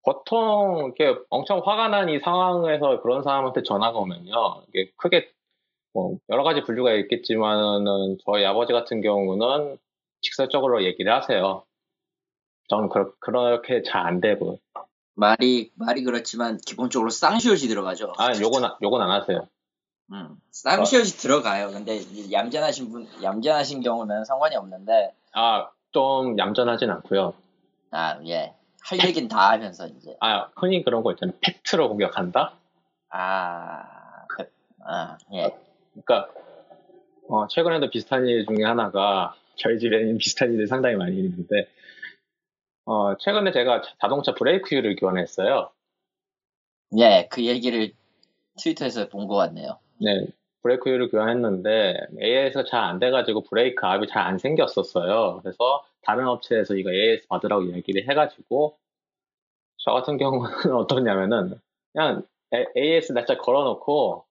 보통 이렇게 엄청 화가 난 이 상황에서 그런 사람한테 전화가 오면요 이게 크게 뭐 여러 가지 분류가 있겠지만은 저희 아버지 같은 경우는 직설적으로 얘기를 하세요. 저는 그렇, 그렇게 잘 안 되고 말이, 말이 그렇지만, 기본적으로 쌍시옷이 들어가죠. 아 요건 안- 요건 안 하세요. 음. 쌍시옷이 들어가요. 근데, 얌전하신 분, 얌전하신 경우면 상관이 없는데, 아 좀 얌전하진 않고요. 아, 예. 할 얘긴 다 하면서, 이제. 아, 흔히 그런 거 있잖아요. 팩트로 공격한다? 아, 그, 아, 예. 그러니까, 어, 최근에도 비슷한 일 중에 하나가, 저희 집에는 *laughs* 비슷한 일이 상당히 많이 있는데, 어, 최근에 제가 자- 자동차 브레이크유를 교환했어요. 예, 그 얘기를 트위터에서 본 것 같네요. 네, 브레이크유를 교환했는데, AS가 잘 안 돼가지고 브레이크 압이 잘 안 생겼었어요. 그래서 다른 업체에서 이거 AS 받으라고 이야기를 해가지고, 저 같은 경우는 *laughs* 어떠냐면은, 그냥 AS 날짜 걸어놓고,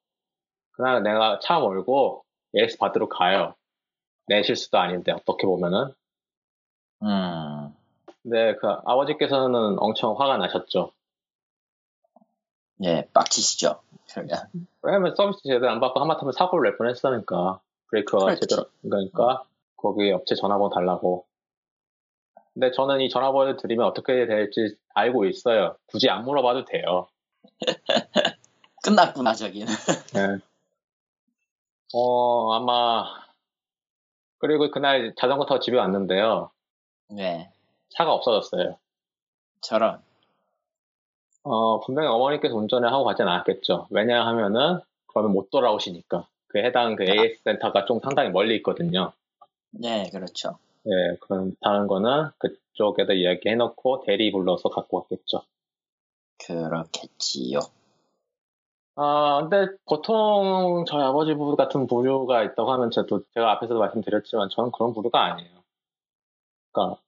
그날 내가 차 몰고 AS 받으러 가요. 내 실수도 아닌데, 어떻게 보면은. 음, 근데 그 아버지께서는 엄청 화가 나셨죠. 예, 빡치시죠. 그러면. 왜냐면 서비스 제대로 안 받고 하마터면 사고를 낼 뻔했으니까. 브레이크가 그렇지. 제대로, 그러니까 거기 업체 전화번호 달라고. 근데 저는 이 전화번호를 드리면 어떻게 될지 알고 있어요. 굳이 안 물어봐도 돼요. *laughs* 끝났구나, 저기는. 네. 어, 아마, 그리고 그날 자전거 타고 집에 왔는데요. 예, 차가 없어졌어요. 저런. 어, 분명히 어머니께서 운전을 하고 가진 않았겠죠. 왜냐하면은, 그러면 못 돌아오시니까. 그 해당 그 AS 센터가 좀 상당히 멀리 있거든요. 예, 그렇죠. 예, 그렇다는 거는 그쪽에다 이야기해놓고 대리 불러서 갖고 왔겠죠. 그렇겠지요. 아, 근데 보통 저희 아버지 부부 같은 부류가 있다고 하면 저도 제가 앞에서도 말씀드렸지만 저는 그런 부류가 아니에요. 그러니까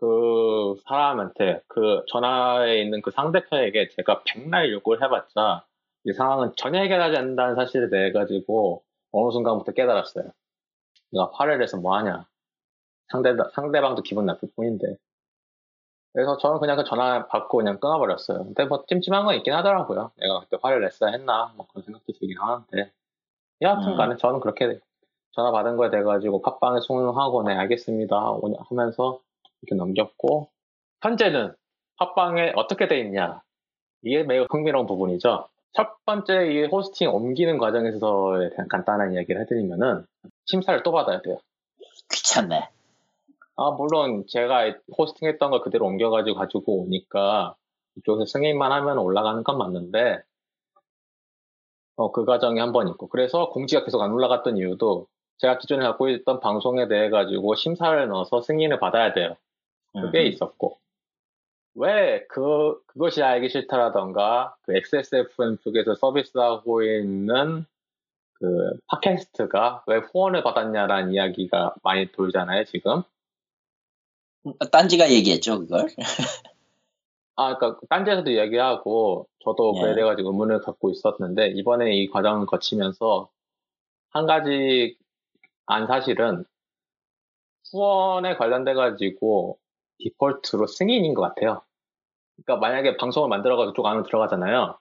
그 사람한테 그 전화에 있는 그 상대편에게 제가 백날 욕을 해봤자 이 상황은 전혀 해결하지 않는다는 사실을 내 가지고 어느 순간부터 깨달았어요. 내가 화를 내서 뭐 하냐. 상대 상대방도 기분 나쁠 뿐인데. 그래서 저는 그냥 그 전화 받고 그냥 끊어버렸어요. 근데 뭐 찜찜한 건 있긴 하더라고요. 내가 그때 화를 냈어야 했나 뭐 그런 생각도 들긴 하는데. 여하튼 간에 저는 그렇게 전화 받은 거에 돼가지고 팟빵에 송하고 네 알겠습니다 하면서 이렇게 넘겼고 현재는 팟빵에 어떻게 돼 있냐 이게 매우 흥미로운 부분이죠. 첫 번째 이 호스팅 옮기는 과정에서 대한 간단한 이야기를 해드리면은 심사를 또 받아야 돼요. 귀찮네. 아 물론 제가 호스팅했던 걸 그대로 옮겨가지고 가지고 오니까 이쪽에서 승인만 하면 올라가는 건 맞는데 어, 그 과정이 한 번 있고 그래서 공지가 계속 안 올라갔던 이유도 제가 기존에 갖고 있던 방송에 대해 가지고 심사를 넣어서 승인을 받아야 돼요. 그게 음. 있었고 왜 그 그것이 알기 싫다라던가 그 XSFM 쪽에서 서비스하고 있는 그 팟캐스트가 왜 후원을 받았냐라는 이야기가 많이 돌잖아요 지금. 딴지가 얘기했죠 그걸. 아, 그러니까 딴지에서도 이야기하고 저도 예. 그래 돼가지고 의문을 갖고 있었는데 이번에 이 과정을 거치면서 한 가지 안 사실은 후원에 관련돼 가지고 디폴트로 승인인 것 같아요. 그러니까 만약에 방송을 만들어가지고 쪽 안으로 들어가잖아요.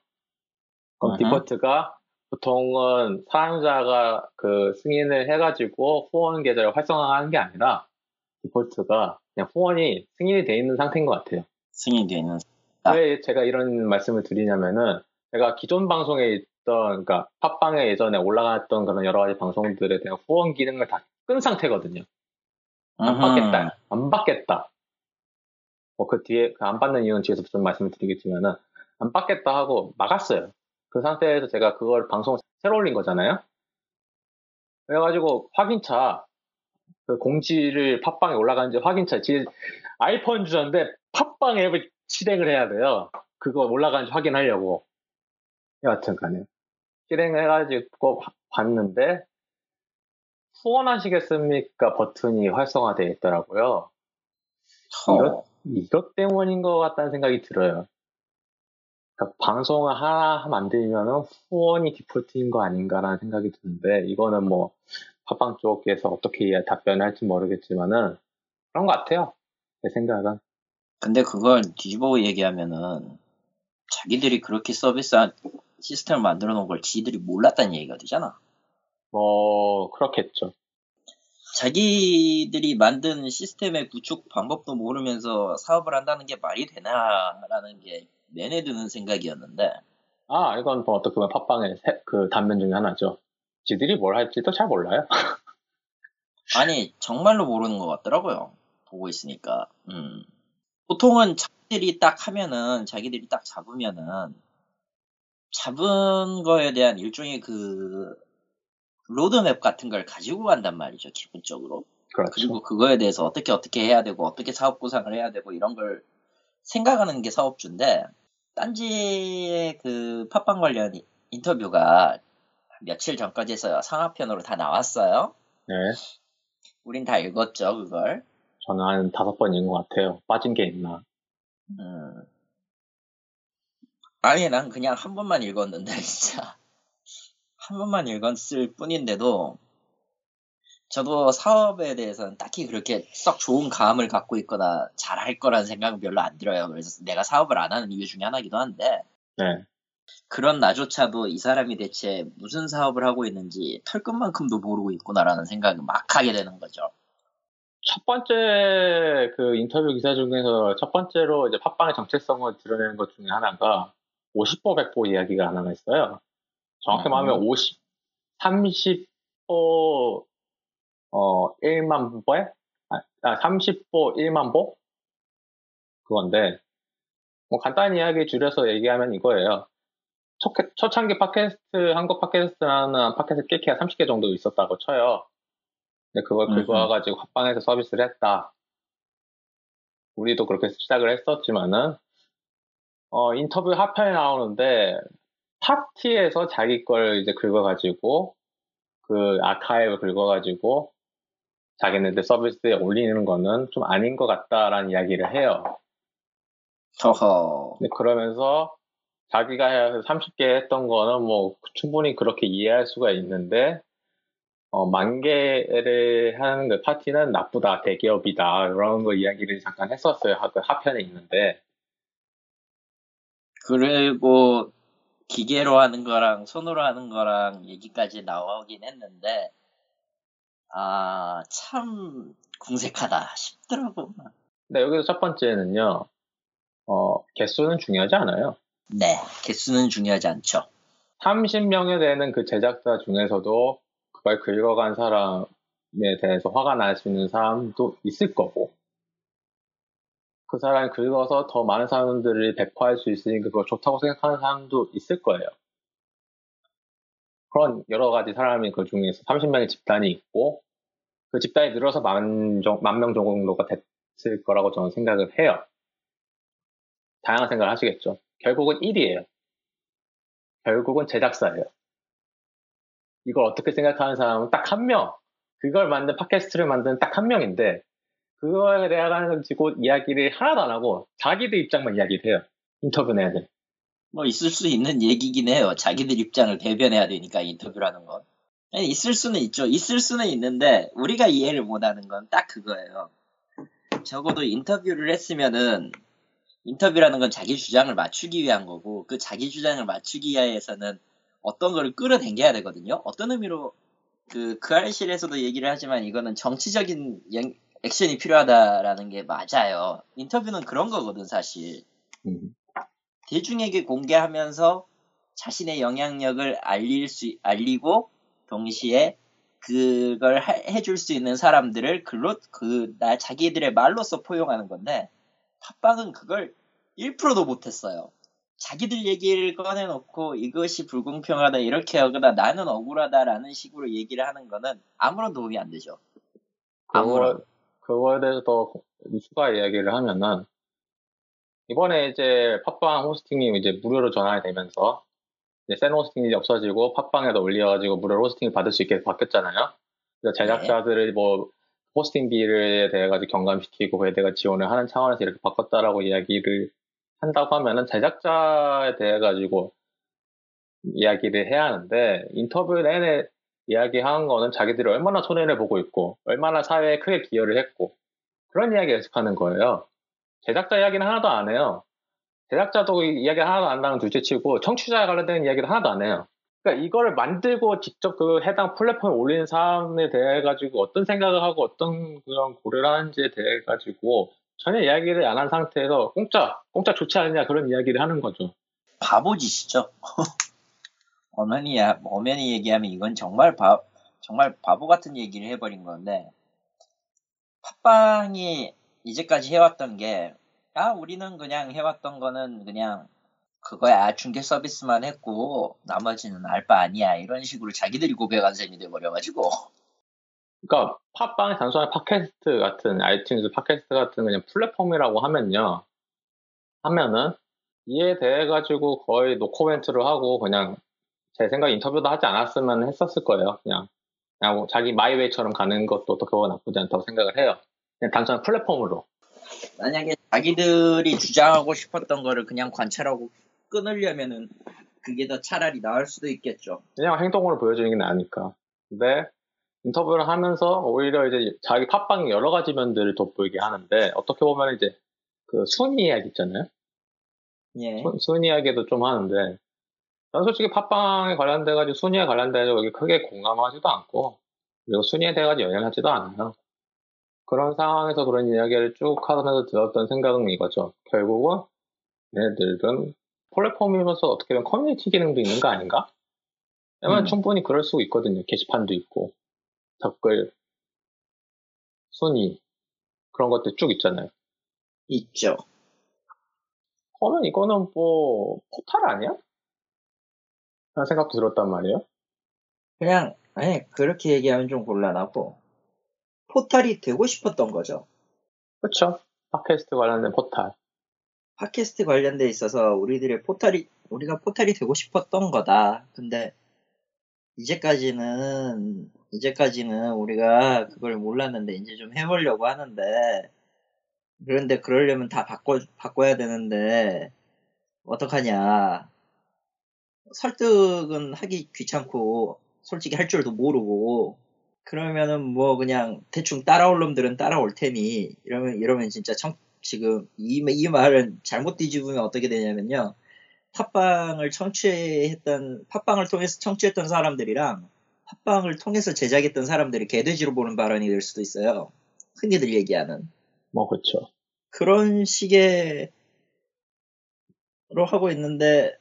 그럼 어허. 디폴트가 보통은 사용자가 그 승인을 해가지고 후원 계좌를 활성화하는 게 아니라 디폴트가 그냥 후원이 승인이 돼 있는 상태인 것 같아요. 승인되어 있는. 아. 왜 제가 이런 말씀을 드리냐면은 제가 기존 방송에 있던 그러니까 팟빵에 예전에 올라갔던 그런 여러 가지 방송들에 대한 후원 기능을 다 끈 상태거든요. 안 음흠. 받겠다. 안 받겠다. 뭐 그 뒤에 그 안 받는 이유는 뒤에서 좀 말씀을 드리겠지만은 안 받겠다 하고 막았어요. 그 상태에서 제가 그걸 방송 새로 올린 거잖아요. 그래가지고 확인차 그 공지를 팟빵에 올라가는지 확인차 지 아이폰 주전인데 팟빵 앱을 실행을 해야 돼요. 그거 올라가는지 확인하려고. 여하튼간에 실행해가지고 봤는데 후원하시겠습니까 버튼이 활성화되어 있더라고요. 허. 이것 때문인 것 같다는 생각이 들어요. 그러니까 방송을 하나 만들면은 후원이 디폴트인 거 아닌가라는 생각이 드는데 이거는 뭐 팟빵 쪽에서 어떻게 답변을 할지 모르겠지만은 그런 것 같아요. 제 생각은. 근데 그걸 뒤집어 얘기하면은 자기들이 그렇게 서비스한 시스템을 만들어 놓은 걸 지들이 몰랐다는 얘기가 되잖아. 뭐 그렇겠죠. 자기들이 만든 시스템의 구축 방법도 모르면서 사업을 한다는 게 말이 되나라는 게 내내 드는 생각이었는데 아 이건 뭐 어떻게 보면 팟빵의 새- 그 단면 중에 하나죠. 지들이 뭘 할지도 잘 몰라요. *laughs* 아니 정말로 모르는 것 같더라고요. 보고 있으니까. 음. 보통은 자기들이 딱 하면은 자기들이 딱 잡으면은 잡은 거에 대한 일종의 그 로드맵 같은 걸 가지고 간단 말이죠 기본적으로. 그렇죠. 그리고 그거에 대해서 어떻게 어떻게 해야 되고 어떻게 사업 구상을 해야 되고 이런 걸 생각하는 게 사업주인데 딴지의 그 팟빵 관련 이- 인터뷰가 며칠 전까지 해서 상하편으로 다 나왔어요. 네, 우린 다 읽었죠 그걸. 저는 한 다섯 번 읽은 것 같아요. 빠진 게 있나. 음. 아니 난 그냥 한 번만 읽었는데 *laughs* 진짜 한 번만 읽었을 뿐인데도 저도 사업에 대해서는 딱히 그렇게 썩 좋은 감을 갖고 있거나 잘할 거라는 생각은 별로 안 들어요. 그래서 내가 사업을 안 하는 이유 중에 하나이기도 한데 네, 그런 나조차도 이 사람이 대체 무슨 사업을 하고 있는지 털끝만큼도 모르고 있구나라는 생각을 막 하게 되는 거죠. 첫 번째 그 인터뷰 기사 중에서 첫 번째로 이제 팟빵의 정체성을 드러내는 것 중에 하나가 50보 100보 이야기가 하나가 있어요. 정확히 음. 말하면 50, 30보 어 1만 보에 아, 아 30보 1만 보 그건데 뭐 간단히 이야기 줄여서 얘기하면 이거예요. 초, 초창기 팟캐스트 한국 팟캐스트라는 팟캐스트 깨키가 30개 정도 있었다고 쳐요. 근데 그걸. 긁어와가지고 팟빵에서 서비스를 했다. 우리도 그렇게 시작을 했었지만은 어, 인터뷰 하편에 나오는데 파티에서 자기 걸 이제 긁어가지고 그 아카이브 긁어가지고 자기네들 서비스에 올리는 거는 좀 아닌 것 같다라는 이야기를 해요. 허허. 그러면서 자기가 30개 했던 거는 뭐 충분히 그렇게 이해할 수가 있는데 어, 만 개를 하는 그 파티는 나쁘다 대기업이다 이런 거 이야기를 잠깐 했었어요 하- 그 하편에 있는데 그리고 기계로 하는 거랑 손으로 하는 거랑 얘기까지 나오긴 했는데 아, 참 궁색하다 싶더라고. 근데 여기서 첫 번째는요, 어, 개수는 중요하지 않아요. 네, 개수는 중요하지 않죠. 30명에 되는 그 제작자 중에서도 그걸 긁어간 사람에 대해서 화가 날 수 있는 사람도 있을 거고, 그 사람이 긁어서 더 많은 사람들이 백화할 수 있으니까 그걸 좋다고 생각하는 사람도 있을 거예요. 그런 여러 가지 사람이 그 중에서 30명의 집단이 있고, 그 집단이 늘어서 만, 만명 정도가 됐을 거라고 저는 생각을 해요. 다양한 생각을 하시겠죠. 결국은 1이에요. 결국은 제작사예요. 이걸 어떻게 생각하는 사람은 딱 한 명. 그걸 만든 팟캐스트를 만든 딱 한 명인데 그거에 대한 가지고 이야기를 하나도 안 하고 자기들 입장만 이야기를 해요. 인터뷰 내야 돼. 뭐 있을 수 있는 얘기긴 해요. 자기들 입장을 대변해야 되니까 인터뷰라는 건. 아니, 있을 수는 있죠. 있을 수는 있는데 우리가 이해를 못하는 건 딱 그거예요. 적어도 인터뷰를 했으면은 인터뷰라는 건 자기 주장을 맞추기 위한 거고 그 자기 주장을 맞추기 위해서는 어떤 거를 끌어당겨야 되거든요. 어떤 의미로 그, 그 알실에서도 얘기를 하지만 이거는 정치적인 영- 액션이 필요하다라는 게 맞아요. 인터뷰는 그런 거거든, 사실. 음. 대중에게 공개하면서 자신의 영향력을 알릴 수, 알리고, 동시에 그걸 하- 해줄 수 있는 사람들을 글로, 그, 나, 자기들의 말로써 포용하는 건데, 팟빵은 그걸 1%도 못했어요. 자기들 얘기를 꺼내놓고 이것이 불공평하다 이렇게 하거나 나는 억울하다라는 식으로 얘기를 하는 거는 아무런 도움이 안 되죠. 아무런. 그거, 그거에 대해서 더 추가 이야기를 하면은, 이번에 이제 팟빵 호스팅이 이제 무료로 전환이 되면서, 이제 센 호스팅이 없어지고 팟빵에다 올려가지고 무료로 호스팅을 받을 수 있게 바뀌었잖아요. 그래서 제작자들을 뭐, 호스팅비를 대해 가지고 경감시키고 그에 대해 지원을 하는 차원에서 이렇게 바꿨다라고 이야기를 한다고 하면은 제작자에 대해 가지고 이야기를 해야 하는데 인터뷰 내내 이야기하는 거는 자기들이 얼마나 손해를 보고 있고 얼마나 사회에 크게 기여를 했고 그런 이야기 계속하는 거예요. 제작자 이야기는 하나도 안 해요. 제작자도 이야기 하나도 안 나는 둘째치고 청취자에 관련된 이야기를 하나도 안 해요. 그러니까 이거를 만들고 직접 그 해당 플랫폼에 올리는 사람에 대해 가지고 어떤 생각을 하고 어떤 그런 고려를 하는지에 대해 가지고 전혀 이야기를 안 한 상태에서 공짜 공짜 좋지 않느냐 그런 이야기를 하는 거죠. 바보짓이죠. 어머니, 어머니 얘기하면 이건 정말 바, 정말 바보 같은 얘기를 해버린 건데, 팟빵이 이제까지 해왔던 게, 아, 우리는 그냥 해왔던 거는 그냥 그거야, 중개 서비스만 했고, 나머지는 알바 아니야. 이런 식으로 자기들이 고백한 셈이 돼버려가지고. 그러니까 팟빵이 단순한 팟캐스트 같은 iTunes 팟캐스트 같은 그냥 플랫폼이라고 하면요. 하면은 이에 대해 가지고 거의 no comment를 하고 그냥 제 생각 에 인터뷰도 하지 않았으면 했었을 거예요. 그냥 그냥 뭐 자기 my way처럼 가는 것도 어떻게 보면 나쁘지 않다고 생각을 해요. 그냥 단순한 플랫폼으로. 만약에 자기들이 주장하고 싶었던 거를 그냥 관철하고 끊으려면은 그게 더 차라리 나을 수도 있겠죠. 그냥 행동으로 보여주는 게 나으니까. 근데 인터뷰를 하면서 오히려 이제 자기 팟빵의 여러 가지 면들을 돋보이게 하는데 어떻게 보면 이제 그 순위 이야기 있잖아요. 예. 순- 순위 이야기도 좀 하는데 난 솔직히 팟빵에 관련돼가지고 순위에 관련돼가지고 여기 크게 공감하지도 않고 그리고 순위에 대해가지고 연연하지도 않아요. 그런 상황에서 그런 이야기를 쭉 하면서 들었던 생각은 이거죠. 결국은 얘네들은 플랫폼이면서 어떻게 보면 커뮤니티 기능도 있는 거 아닌가? 왜냐면 음. 충분히 그럴 수 있거든요. 게시판도 있고 댓글, 순위 그런 것들 쭉 있잖아요. 있죠. 그러면 이거는 뭐 포탈 아니야? 라는 생각도 들었단 말이에요. 그냥 아니 그렇게 얘기하면 좀 곤란하고 포탈이 되고 싶었던 거죠. 그렇죠. 팟캐스트 관련된 포탈. 팟캐스트 관련돼 있어서 우리들의 포탈이 우리가 포탈이 되고 싶었던 거다. 근데 이제까지는 이제까지는 우리가 그걸 몰랐는데 이제 좀 해보려고 하는데 그런데 그러려면 다 바꿔 바꿔야 되는데 어떡하냐 설득은 하기 귀찮고 솔직히 할 줄도 모르고 그러면은 뭐 그냥 대충 따라올 놈들은 따라올 테니 이러면 이러면 진짜 청, 지금 이, 이 말은 잘못 뒤집으면 어떻게 되냐면요 팟빵을 청취했던 팟빵을 통해서 청취했던 사람들이랑 팟빵을 통해서 제작했던 사람들이 개돼지로 보는 발언이 될 수도 있어요. 흔히들 얘기하는. 뭐 그렇죠. 그런 식의 로 하고 있는데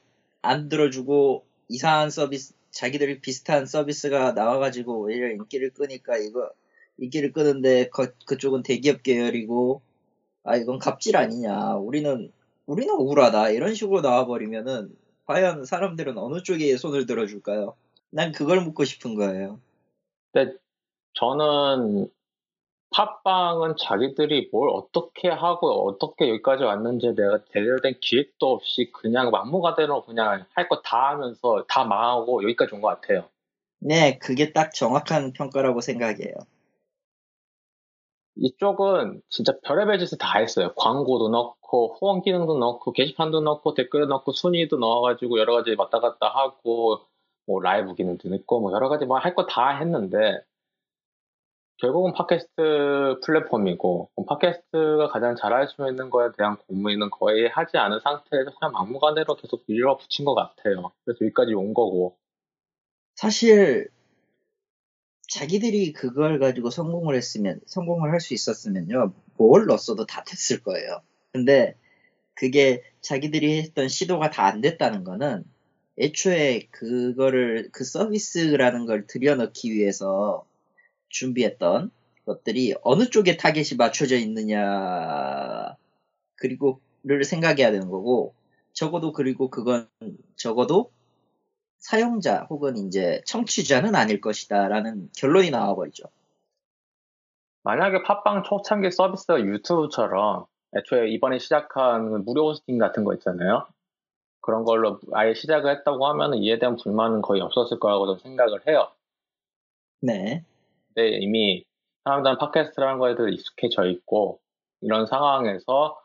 안 들어주고 이상한 서비스 자기들 비슷한 서비스가 나와가지고 오히려 인기를 끄니까 이거 인기를 끄는데 그, 그쪽은 대기업 계열이고 아 이건 갑질 아니냐 우리는 우리는 우울하다 이런 식으로 나와버리면은 과연 사람들은 어느 쪽에 손을 들어줄까요? 난 그걸 묻고 싶은 거예요. 근데 저는 팟빵은 자기들이 뭘 어떻게 하고 어떻게 여기까지 왔는지 내가 제대로 된 기획도 없이 그냥 막무가내로 그냥 할 거 다 하면서 다 망하고 여기까지 온 것 같아요. 네, 그게 딱 정확한 평가라고 생각해요. 이쪽은 진짜 별의별 짓을 다 했어요. 광고도 넣고, 후원 기능도 넣고, 게시판도 넣고, 댓글 넣고, 순위도 넣어가지고 여러 가지 왔다 갔다 하고, 뭐 라이브 기능도 넣고, 뭐 여러 가지 뭐 할 거 다 했는데, 결국은 팟캐스트 플랫폼이고 팟캐스트가 가장 잘할 수 있는 거에 대한 고민은 거의 하지 않은 상태에서 그냥 막무가내로 계속 밀어붙인 것 같아요. 그래서 여기까지 온 거고. 사실 자기들이 그걸 가지고 성공을 했으면 성공을 할 수 있었으면요 뭘 넣었어도 다 됐을 거예요. 근데 그게 자기들이 했던 시도가 다 안 됐다는 거는 애초에 그거를 그 서비스라는 걸 들여넣기 위해서 준비했던 것들이 어느 쪽에 타겟이 맞춰져 있느냐 그리고를 생각해야 되는 거고 적어도 그리고 그건 적어도 사용자 혹은 이제 청취자는 아닐 것이다라는 결론이 나와버리죠. 만약에 팟빵 초창기 서비스가 유튜브처럼 애초에 이번에 시작한 무료 호스팅 같은 거 있잖아요. 그런 걸로 아예 시작을 했다고 하면 이에 대한 불만은 거의 없었을 거라고 생각을 해요. 네. 때 이미 사람들은 팟캐스트라는 거에 대해 익숙해져 있고 이런 상황에서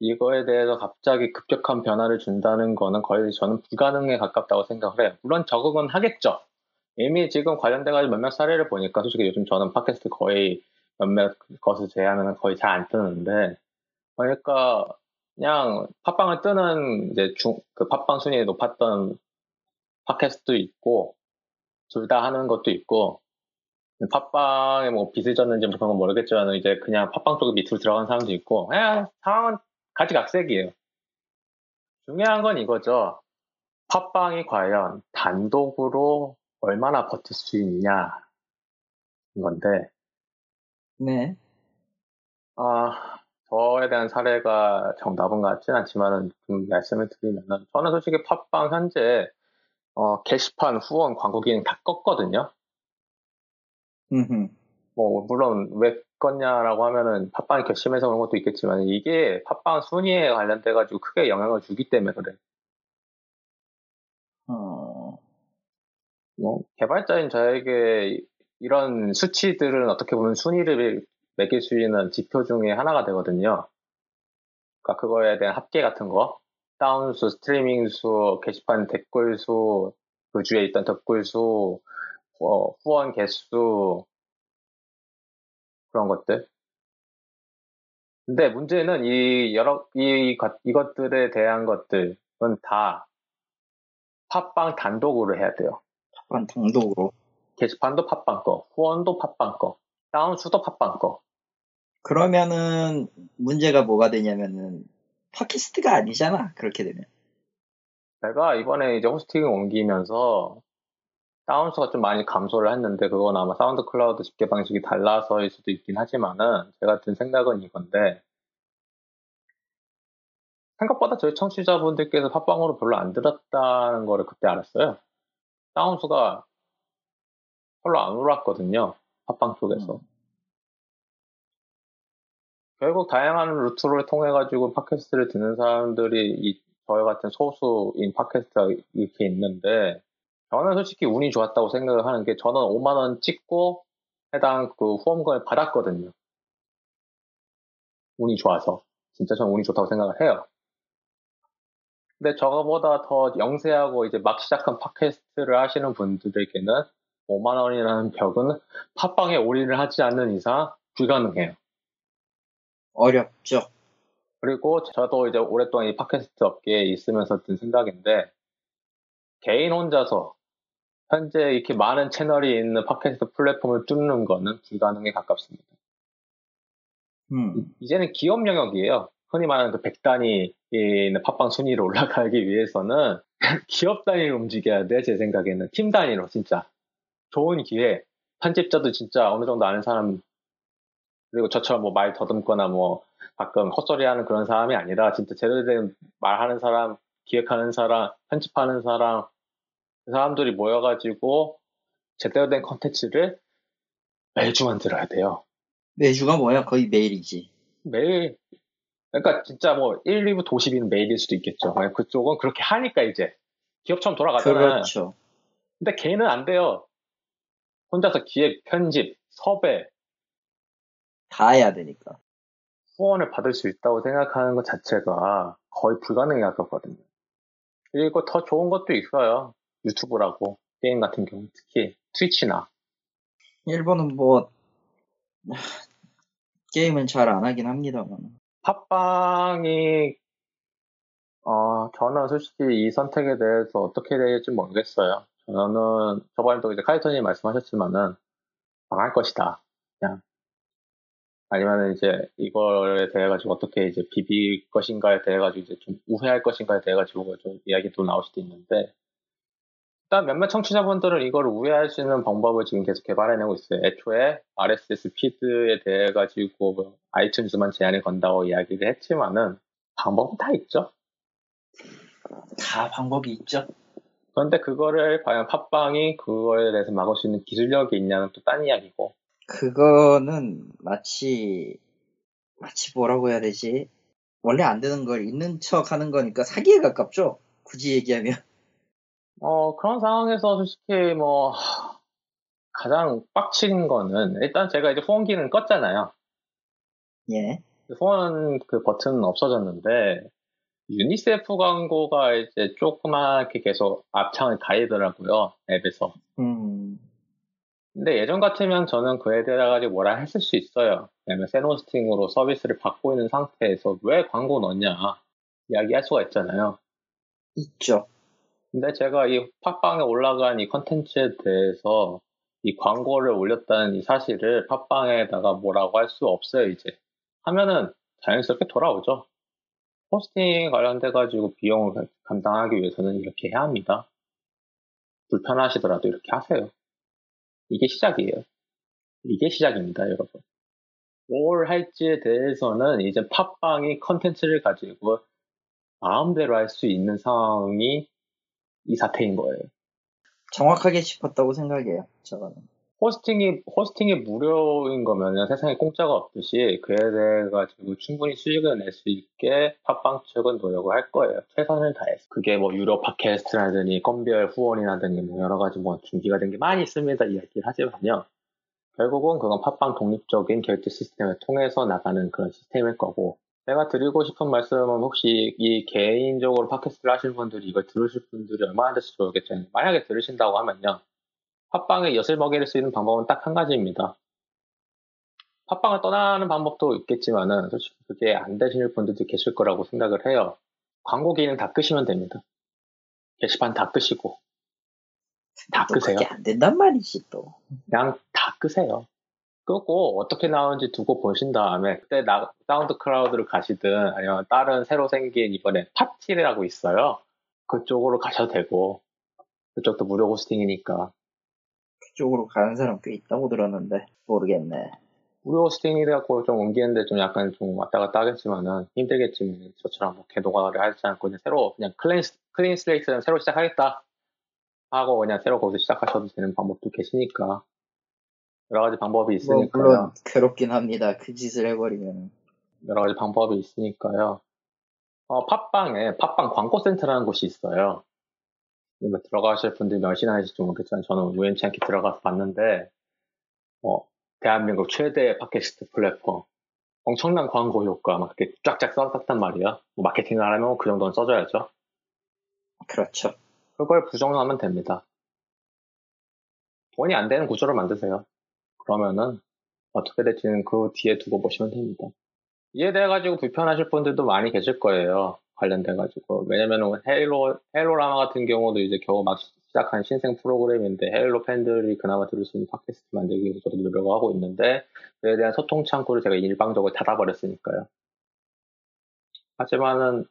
이거에 대해서 갑자기 급격한 변화를 준다는 거는 거의 저는 불가능에 가깝다고 생각을 해요. 물론 적응은 하겠죠. 이미 지금 관련돼가지고 몇몇 사례를 보니까 솔직히 요즘 저는 팟캐스트 거의 몇몇 것을 제안은 거의 잘 안 뜨는데 그러니까 그냥 팟빵을 뜨는 이제 중, 그 팟빵 순위에 높았던 팟캐스트도 있고 둘 다 하는 것도 있고 팟빵에 뭐 빚을 졌는지 뭐 그런 건 모르겠지만 이제 그냥 팟빵 쪽에 밑으로 들어간 사람도 있고 그냥 상황은 가지각색이에요. 중요한 건 이거죠. 팟빵이 과연 단독으로 얼마나 버틸 수 있냐 건데 네. 아 저에 대한 사례가 정답은 같진 않지만 좀 말씀을 드리면 저는 솔직히 팟빵 현재 어, 게시판 후원 광고 기능 다 껐거든요. 뭐 물론 왜 껐냐라고 하면은 팟빵이 괘씸해서 그런 것도 있겠지만 이게 팟빵 순위에 관련돼 가지고 크게 영향을 주기 때문에 그래. 어... 뭐 개발자인 저에게 이런 수치들은 어떻게 보면 순위를 매길 수 있는 지표 중에 하나가 되거든요. 그러니까 그거에 대한 합계 같은 거, 다운수, 스트리밍 수, 게시판 댓글 수, 그 주에 있던 댓글 수, 어, 후원 개수 그런 것들. 근데 문제는 이 여러 이 이것들에 대한 것들은 다 팟빵 단독으로 해야 돼요. 팟빵 단독으로. 게시판도 팟빵 거, 후원도 팟빵 거, 다운수도 팟빵 거. 그러면은 문제가 뭐가 되냐면은 팟캐스트가 아니잖아. 그렇게 되면. 내가 이번에 이제 호스팅을 옮기면서 다운수가 좀 많이 감소를 했는데 그건 아마 SoundCloud 집계 방식이 달라서일 수도 있긴 하지만은 제가 든 생각은 이건데 생각보다 저희 청취자분들께서 팟빵으로 별로 안 들었다는 거를 그때 알았어요. 다운수가 별로 안 올랐거든요. 팟빵 쪽에서. 음. 결국 다양한 루트를 통해 가지고 팟캐스트를 듣는 사람들이 이 저희 같은 소수인 팟캐스트가 이렇게 있는데 저는 솔직히 운이 좋았다고 생각을 하는 게 저는 5만 원 찍고 해당 그 후원금을 받았거든요. 운이 좋아서 진짜 저는 운이 좋다고 생각을 해요. 근데 저거보다 더 영세하고 이제 막 시작한 팟캐스트를 하시는 분들에게는 5만 원이라는 벽은 팟빵에 올인을 하지 않는 이상 불가능해요. 어렵죠. 그리고 저도 이제 오랫동안 이 팟캐스트 업계에 있으면서 든 생각인데 개인 혼자서 현재 이렇게 많은 채널이 있는 팟캐스트 플랫폼을 뚫는 거는 불가능에 가깝습니다. 음. 이제는 기업 영역이에요. 흔히 말하는 그 100단위 있는 팟빵 순위로 *laughs* 올라가기 위해서는 *laughs* 기업 단위로 움직여야 돼, 제 생각에는. 팀 단위로, 진짜. 좋은 기회. 편집자도 진짜 어느 정도 아는 사람, 그리고 저처럼 뭐 말 더듬거나 뭐 가끔 헛소리 하는 그런 사람이 아니라 진짜 제대로 된 말하는 사람, 기획하는 사람, 편집하는 사람, 그 사람들이 모여가지고 제대로 된 컨텐츠를 매주 만들어야 돼요. 매주가 뭐야? 거의 매일이지. 매일 그러니까 진짜 뭐 1, 2부 도시비는 매일일 수도 있겠죠. 만약 그쪽은 그렇게 하니까 이제 기업처럼 돌아가잖아요. 그렇죠. 근데 걔는 안 돼요. 혼자서 기획, 편집, 섭외, 다 해야 되니까. 후원을 받을 수 있다고 생각하는 것 자체가 거의 불가능에 가깝거든요. 그리고 더 좋은 것도 있어요. 유튜브라고 게임 같은 경우 특히 트위치나 일본은 뭐 게임은 잘 안 하긴 합니다만. 팟빵이 어 저는 솔직히 이 선택에 대해서 어떻게 될지 모르겠어요. 저는 저번에도 이제 카이토님 말씀하셨지만은 망할 것이다. 그냥 아니면 이제 이거에 대해 가지고 어떻게 이제 비빌 것인가에 대해 가지고 이제 좀 우회할 것인가에 대해 가지고 좀 이야기도 나올 수도 있는데 일단 몇몇 청취자분들은 이걸 우회할 수 있는 방법을 지금 계속 개발해내고 있어요. 애초에 RSS 피드에 대해 가지고 뭐 아이튠즈만 제한을 건다고 이야기를 했지만은 방법은 다 있죠. 다 방법이 있죠. 그런데 그거를 과연 팟빵이 그거에 대해서 막을 수 있는 기술력이 있냐는 또 딴 이야기고. 그거는 마치 마치 뭐라고 해야 되지? 원래 안 되는 걸 있는 척 하는 거니까 사기에 가깝죠. 굳이 얘기하면. 어, 그런 상황에서 솔직히 뭐, 가장 빡친 거는, 일단 제가 이제 후원 기능 껐잖아요. 예. 후원 그 버튼은 없어졌는데, 유니세프 광고가 이제 조그맣게 계속 앞창을 가리더라고요, 앱에서. 음. 근데 예전 같으면 저는 그에 대해 가지고 뭐라 했을 수 있어요. 왜냐면 세노스팅으로 서비스를 받고 있는 상태에서 왜 광고 넣냐, 이야기할 수가 있잖아요. 있죠. 근데 제가 이 팟빵에 올라간 이 컨텐츠에 대해서 이 광고를 올렸다는 이 사실을 팟빵에다가 뭐라고 할 수 없어요, 이제. 하면은 자연스럽게 돌아오죠. 호스팅 관련돼가지고 비용을 감당하기 위해서는 이렇게 해야 합니다. 불편하시더라도 이렇게 하세요. 이게 시작이에요. 이게 시작입니다, 여러분. 뭘 할지에 대해서는 이제 팟빵이 컨텐츠를 가지고 마음대로 할 수 있는 상황이 이 사태인 거예요. 정확하게 짚었다고 생각해요. 저거는. 호스팅이 호스팅이 무료인 거면 세상에 공짜가 없듯이 그에 대해 가지고 충분히 수익을 낼 수 있게 팟빵 측은 노력을 할 거예요. 최선을 다해서. 그게 뭐 유료 팟캐스트라든지 건별 후원이라든지 뭐 여러 가지 뭐 준비가 된 게 많이 있습니다. 이야기를 하지만요. 결국은 그건 팟빵 독립적인 결제 시스템을 통해서 나가는 그런 시스템일 거고 제가 드리고 싶은 말씀은 혹시 이 개인적으로 팟캐스트를 하시는 분들이 이걸 들으실 분들이 얼마나 될지 모르겠죠. 만약에 들으신다고 하면요. 팟빵에 엿을 먹일 수 있는 방법은 딱 한 가지입니다. 팟빵을 떠나는 방법도 있겠지만은 솔직히 그게 안 되시는 분들도 계실 거라고 생각을 해요. 광고 기능 다 끄시면 됩니다. 게시판 다 끄시고 다또 끄세요. 그게 안 된단 말이지 또. 그냥 다 끄세요. 끄고 어떻게 나오는지 두고 보신 다음에 그때 나, SoundCloud를 가시든 아니면 다른 새로 생긴 이번에 팟티라고 있어요. 그쪽으로 가셔도 되고. 그쪽도 무료 호스팅이니까. 그쪽으로 가는 사람 꽤 있다고 들었는데. 모르겠네. 무료 호스팅이라고 좀 옮기는데 좀 약간 좀 왔다 갔다 하겠지만은 힘들겠지만 저처럼 뭐 개노가다를 하지 않고 그냥 새로 그냥 clean, clean slate는 새로 시작하겠다. 하고 그냥 새로 거기서 시작하셔도 되는 방법도 계시니까 여러 가지 방법이 뭐 있으니까요. 물론 괴롭긴 합니다. 그 짓을 해버리면. 여러 가지 방법이 있으니까요. 어, 팟빵에 팟빵 광고센터라는 곳이 있어요. 들어가실 분들 몇이나 하실지 모르겠지만 저는 우연치 않게 들어가서 봤는데 어, 대한민국 최대 팟캐스트 플랫폼 엄청난 광고 효과 막 이렇게 쫙쫙 써놨단 말이야. 뭐 마케팅을 하려면 그 정도는 써줘야죠. 그렇죠. 그걸 부정하면 됩니다. 돈이 안 되는 구조를 만드세요. 그러면은 어떻게 될지는 그 뒤에 두고 보시면 됩니다. 이에 대해 가지고 불편하실 분들도 많이 계실 거예요. 관련돼 가지고 왜냐면은 헤일로 헤일로 라마 같은 경우도 이제 겨우 막 시작한 신생 프로그램인데 헤일로 팬들이 그나마 들을 수 있는 팟캐스트 만들기 위해서 노력을 하고 있는데 그에 대한 소통 창구를 제가 일방적으로 닫아버렸으니까요. 하지만은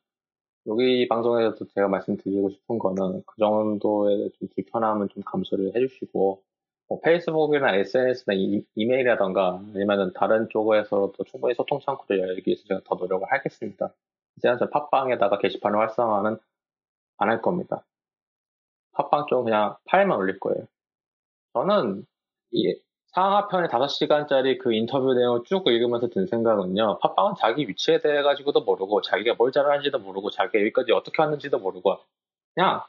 여기 방송에서도 제가 말씀드리고 싶은 거는 그 정도의 좀 불편함은 좀 감수를 해주시고 뭐 페이스북이나 SNS나 이, 메일이라던가 아니면은 다른 쪽에서도 충분히 소통 창구를 열기 위해서 제가 더 노력을 하겠습니다. 이제는 저 팟빵에다가 게시판을 활성화는 안 할 겁니다. 팟빵 쪽 그냥 파일만 올릴 거예요. 저는 이 상하편의 5시간짜리 그 인터뷰 내용을 쭉 읽으면서 든 생각은요. 팟빵은 자기 위치에 대해 가지고도 모르고 자기가 뭘 잘하는지도 모르고 자기가 여기까지 어떻게 왔는지도 모르고 그냥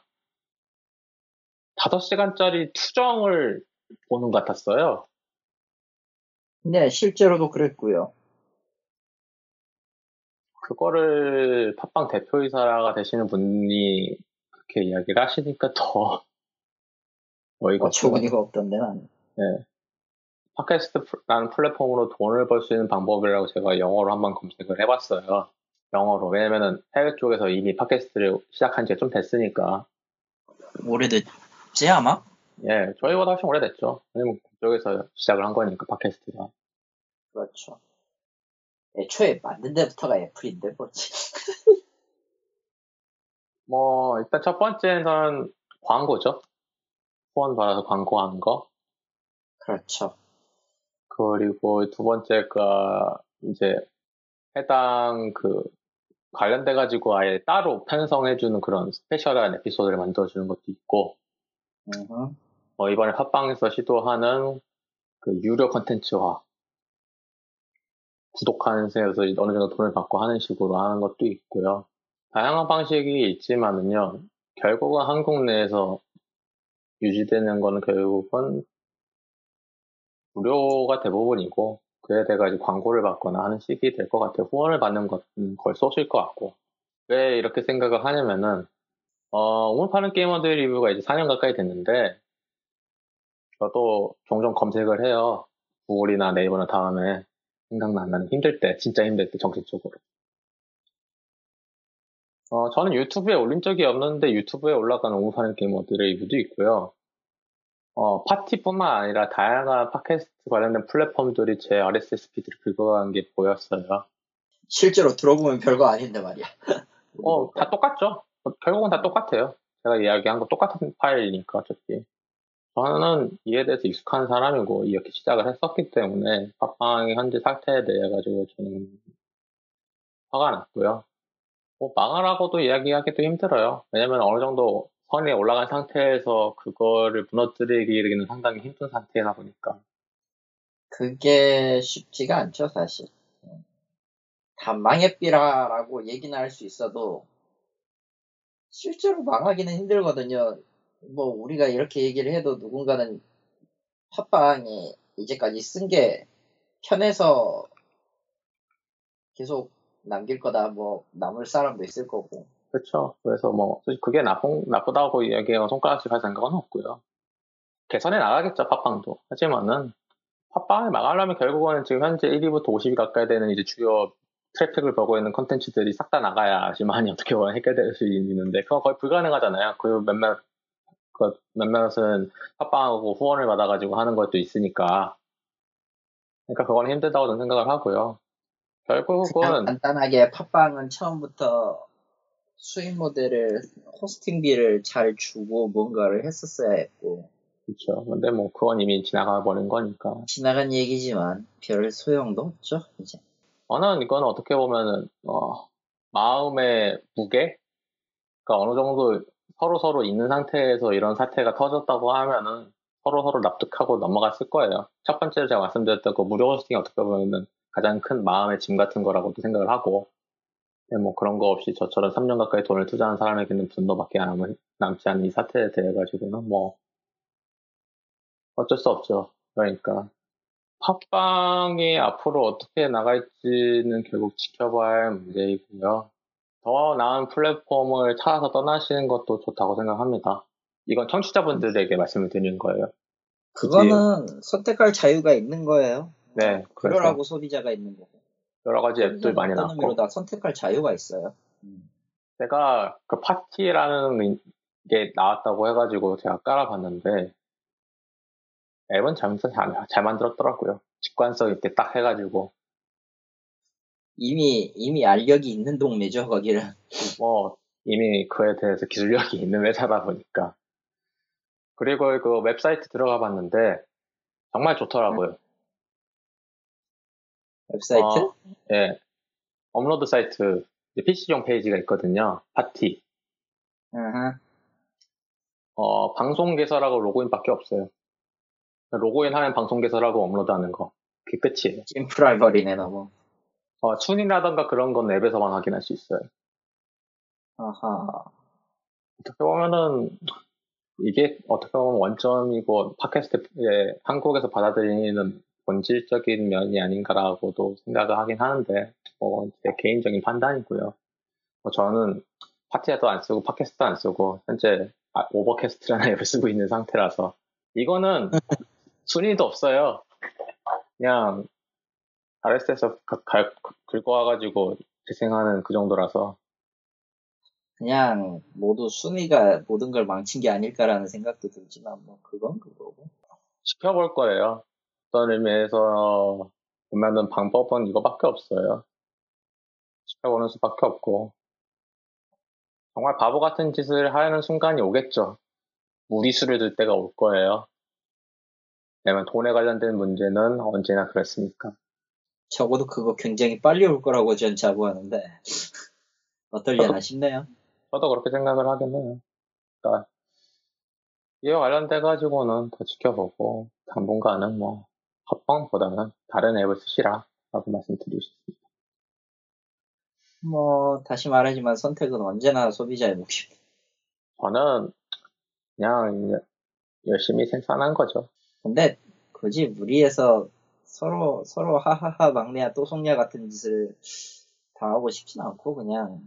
5시간짜리 투정을 보는 것 같았어요. 네, 실제로도 그랬고요. 그거를 팟빵 대표이사가 되시는 분이 그렇게 이야기를 하시니까 더 *laughs* 어이가 어처구니가 없던데 나는. 네. 팟캐스트라는 플랫폼으로 돈을 벌 수 있는 방법이라고 제가 영어로 한번 검색을 해봤어요. 영어로. 왜냐면은 해외 쪽에서 이미 팟캐스트를 시작한 지가 좀 됐으니까. 오래됐지 아마? 예, 저희보다 훨씬 오래됐죠. 왜냐면 그쪽에서 시작을 한 거니까, 팟캐스트가. 그렇죠. 애초에 만든 데부터가 애플인데, 뭐지. *laughs* 뭐, 일단 첫 번째는 광고죠. 후원 받아서 광고하는 거. 그렇죠. 그리고 두 번째가 이제 해당 그 관련돼 가지고 아예 따로 편성해주는 그런 스페셜한 에피소드를 만들어주는 것도 있고, 어, 이번에 팟빵에서 시도하는 그 유료 컨텐츠화 구독하는 데서 어느 정도 돈을 받고 하는 식으로 하는 것도 있고요. 다양한 방식이 있지만은요, 결국은 한국 내에서 유지되는 거는 결국은 무료가 대부분이고, 그에 대해 가지고 광고를 받거나 하는 식이 될 것 같아요. 후원을 받는 것은 거의 소수일 것 같고. 왜 이렇게 생각을 하냐면은, 어, 오늘 파는 게이머들 리뷰가 이제 4년 가까이 됐는데, 저도 종종 검색을 해요. 구글이나 네이버나 다음에 생각나면 힘들 때, 진짜 힘들 때 정신적으로. 어, 저는 유튜브에 올린 적이 없는데 유튜브에 올라가는 오후파는 게이머들의 리뷰도 있고요. 어, 파티뿐만 아니라 다양한 팟캐스트 관련된 플랫폼들이 제 RSS 피드를 긁어간 게 보였어요. 실제로 들어보면 별거 아닌데 말이야. 어, 다 똑같죠. 결국은 다 똑같아요. 제가 이야기한 거 똑같은 파일이니까 어차피. 저는 이에 대해서 익숙한 사람이고 이렇게 시작을 했었기 때문에 팟빵의 현재 상태에 대해 가지고 저는 화가 났고요. 뭐 망하라고도 이야기하기도 힘들어요. 왜냐면 어느 정도 선에 올라간 상태에서 그거를 무너뜨리기는 상당히 힘든 상태다 보니까. 그게 쉽지가 않죠, 사실. 다 망했비라라고 얘기는 할 수 있어도 실제로 망하기는 힘들거든요. 뭐 우리가 이렇게 얘기를 해도 누군가는 팟빵이 이제까지 쓴 게 편해서 계속 남길 거다. 뭐 남을 사람도 있을 거고. 그렇죠 그래서 뭐 그게 나쁜 나쁘다고 이야기하고 손가락질 할 생각은 없고요. 개선해 나가겠죠 팟빵도. 하지만은 팟빵을 막으려면 결국은 지금 현재 1위부터 50위 가까이 되는 이제 주요 트래픽을 보고 있는 컨텐츠들이 싹 다 나가야지만이 어떻게 보면 해결될 수 있는데 그건 거의 불가능하잖아요 그 몇몇 그 몇몇은 팟빵하고 후원을 받아가지고 하는 것도 있으니까. 그러니까 그건 힘들다고 저는 생각을 하고요. 결국은 간단하게 팟빵은 처음부터 수익 모델을 호스팅비를 잘 주고 뭔가를 했었어야 했고. 그렇죠. 근데 뭐 그건 이미 지나가 버린 거니까. 지나간 얘기지만 별 소용도 없죠 이제. 저는 이건 어떻게 보면은 어, 마음의 무게, 그러니까 어느 정도 서로 서로 있는 상태에서 이런 사태가 터졌다고 하면은 서로 서로 납득하고 넘어갔을 거예요. 첫 번째로 제가 말씀드렸던 그 무료 호스팅이 어떻게 보면은 가장 큰 마음의 짐 같은 거라고도 생각을 하고, 네, 뭐 그런 거 없이 저처럼 3년 가까이 돈을 투자한 사람에게는 분노밖에 남, 남지 않은 이 사태에 대해 가지고는 뭐 어쩔 수 없죠. 그러니까 팟빵이 앞으로 어떻게 나갈지는 결국 지켜봐야 할 문제이고요. 더 나은 플랫폼을 찾아서 떠나시는 것도 좋다고 생각합니다. 이건 청취자분들에게 말씀을 드리는 거예요. 그거는 굳이... 선택할 자유가 있는 거예요. 네. 그러라고 소비자가 있는 거고. 여러 가지 앱들 많이 나왔고. 다 선택할 자유가 있어요. 음. 제가 그 파티라는 이게 나왔다고 해가지고 제가 깔아봤는데 앱은 잘, 잘, 잘 만들었더라고요. 직관성 있게 딱 해가지고 이미 이미 업력이 있는 동네죠 거기는. 뭐 이미 그에 대해서 기술력이 있는 회사다 보니까 그리고 그 웹사이트 들어가 봤는데 정말 좋더라고요. 웹사이트? 어, 예. 업로드 사이트 PC용 페이지가 있거든요. 팟티. 어, 방송 개설하고 로그인밖에 없어요. 로그인 하면 방송 개설하고 업로드하는 거. 그게 끝이에요. 찐프라이버리네 너무. 어, 순위라던가 그런 건 앱에서만 확인할 수 있어요. 아하. 어떻게 보면은 이게 어떻게 보면 원점이고 팟캐스트에 한국에서 받아들이는 본질적인 면이 아닌가라고도 생각을 하긴 하는데 뭐 제 개인적인 판단이고요. 뭐 저는 파티아도 안 쓰고 팟캐스트도 안 쓰고 현재 아, 오버캐스트라는 *laughs* 앱을 쓰고 있는 상태라서 이거는 *laughs* 순위도 없어요. 그냥 RS에서 긁어와가지고 재생하는 그 정도라서 그냥 모두 순위가 모든 걸 망친 게 아닐까라는 생각도 들지만 뭐 그건 그거고. 지켜볼 거예요. 어떤 의미에서 보면은 방법은 이거밖에 없어요. 지켜보는 수밖에 없고 정말 바보 같은 짓을 하는 순간이 오겠죠. 무리수를 들 때가 올 거예요. 왜냐면 돈에 관련된 문제는 언제나 그랬으니까. 적어도 그거 굉장히 빨리 올 거라고 전 자부하는데 어떨려나 싶네요. 저도 그렇게 생각을 하긴 해요. 그러니까 이와 관련돼 가지고는 더 지켜보고 당분간은 뭐 합방보다는 다른 앱을 쓰시라 라고 말씀드리고 싶습니다. 뭐 다시 말하지만 선택은 언제나 소비자의 몫입니다. 저는 그냥 열심히 생산한 거죠. 근데 굳이 무리해서 서로 서로 하하하 막내야 또 속냐 같은 짓을 당하고 싶진 않고 그냥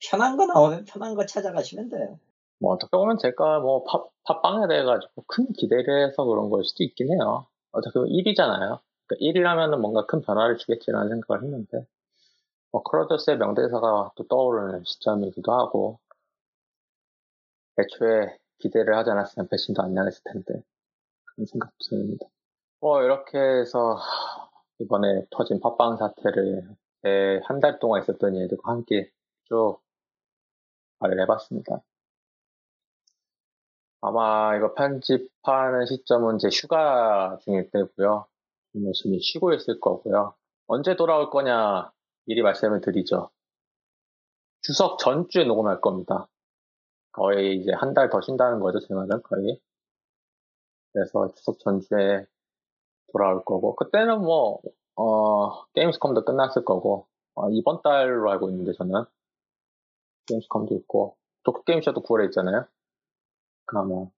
편한 거 나오면 편한 거 찾아가시면 돼요. 뭐 어떻게 보면 제가 뭐 팝, 팝빵에 대해 가지고 큰 기대를 해서 그런 걸 수도 있긴 해요. 어떻게 보면 1위잖아요. 그러니까 1위라면 뭔가 큰 변화를 주겠지라는 생각을 했는데 뭐 크로저스의 명대사가 또 떠오르는 시점이기도 하고 애초에 기대를 하지 않았으면 배신도 안 당했을 텐데 생각도 듭니다. 뭐 이렇게 해서 이번에 터진 팟빵 사태를 한 달 동안 있었던 일들과 함께 쭉 말을 해봤습니다. 아마 이거 편집하는 시점은 제 휴가 중일 때고요. 열심히 쉬고 있을 거고요. 언제 돌아올 거냐 미리 말씀을 드리죠. 추석 전주에 녹음할 겁니다. 거의 이제 한 달 더 쉰다는 거죠, 제 말은 거의. 그래서 추석 전주에 돌아올 거고, 그때는 뭐, 어, 게임스컴도 끝났을 거고, 어, 이번 달로 알고 있는데 저는 게임스컴도 있고, 도쿄 게임쇼도 9월에 있잖아요. 그러니까 뭐,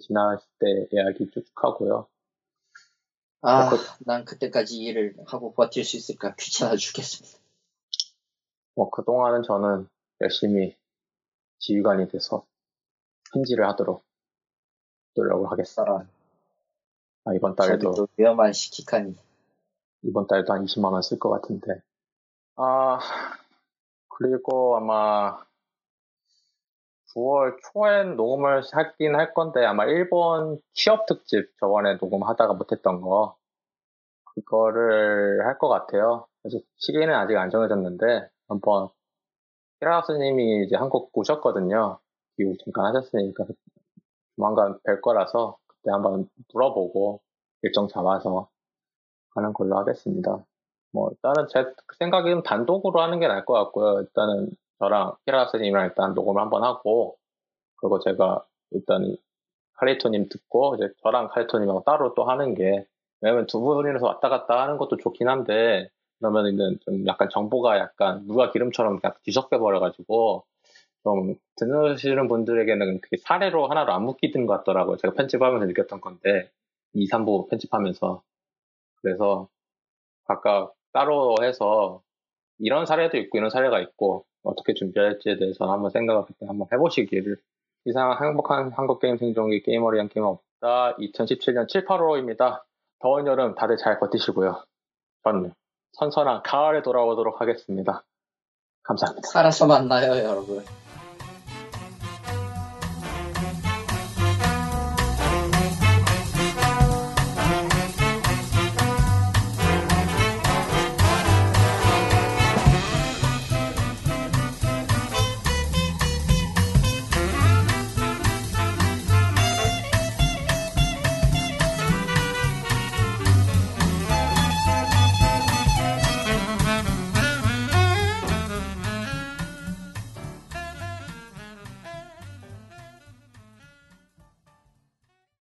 지나갔을 때 이야기 쭉 하고요. 아, 그, 난 그때까지 일을 하고 버틸 수 있을까 귀찮아 죽겠습니다. 뭐, 그동안은 저는 열심히 지휘관이 돼서 편지를 하도록 노력을 하겠습니다. 아, 이번 달에도. 위험한 시키카니. 이번 달도 한 20만 원 쓸 것 같은데. 아, 그리고 아마 9월 초엔 녹음을 하긴 할 건데 아마 일본 취업 특집 저번에 녹음하다가 못했던 거 그거를 할 것 같아요. 아직 시기는 아직 안 정해졌는데 한번 히라스님이 이제 한국 오셨거든요. 기후 잠깐 하셨으니까 조만간 뵐 거라서 그때 한번 물어보고 일정 잡아서 하는 걸로 하겠습니다. 뭐 일단은 제 생각에는 단독으로 하는 게 나을 것 같고요. 일단은 저랑 히라스님이랑 일단 녹음을 한번 하고 그리고 제가 일단 카리토님 듣고 이제 저랑 카리토님하고 따로 또 하는 게 왜냐면 두 분이서 왔다 갔다 하는 것도 좋긴 한데 그러면은 좀 약간 정보가 약간 누가 기름처럼 뒤섞여 버려가지고 좀 듣는 분들에게는 그게 사례로 하나로 안 묶이는 것 같더라고요. 제가 편집하면서 느꼈던 건데 2, 3부 편집하면서 그래서 각각 따로 해서 이런 사례도 있고 이런 사례가 있고 어떻게 준비할지에 대해서 한번 생각을 그때 한번 해보시기를 이상 행복한 한국 게임 생존기 게이머를 위한 게임 없다 2017년 7, 8월입니다. 더운 여름 다들 잘 버티시고요. 저는 선선한 가을에 돌아오도록 하겠습니다. 감사합니다. 살아서 만나요, 여러분.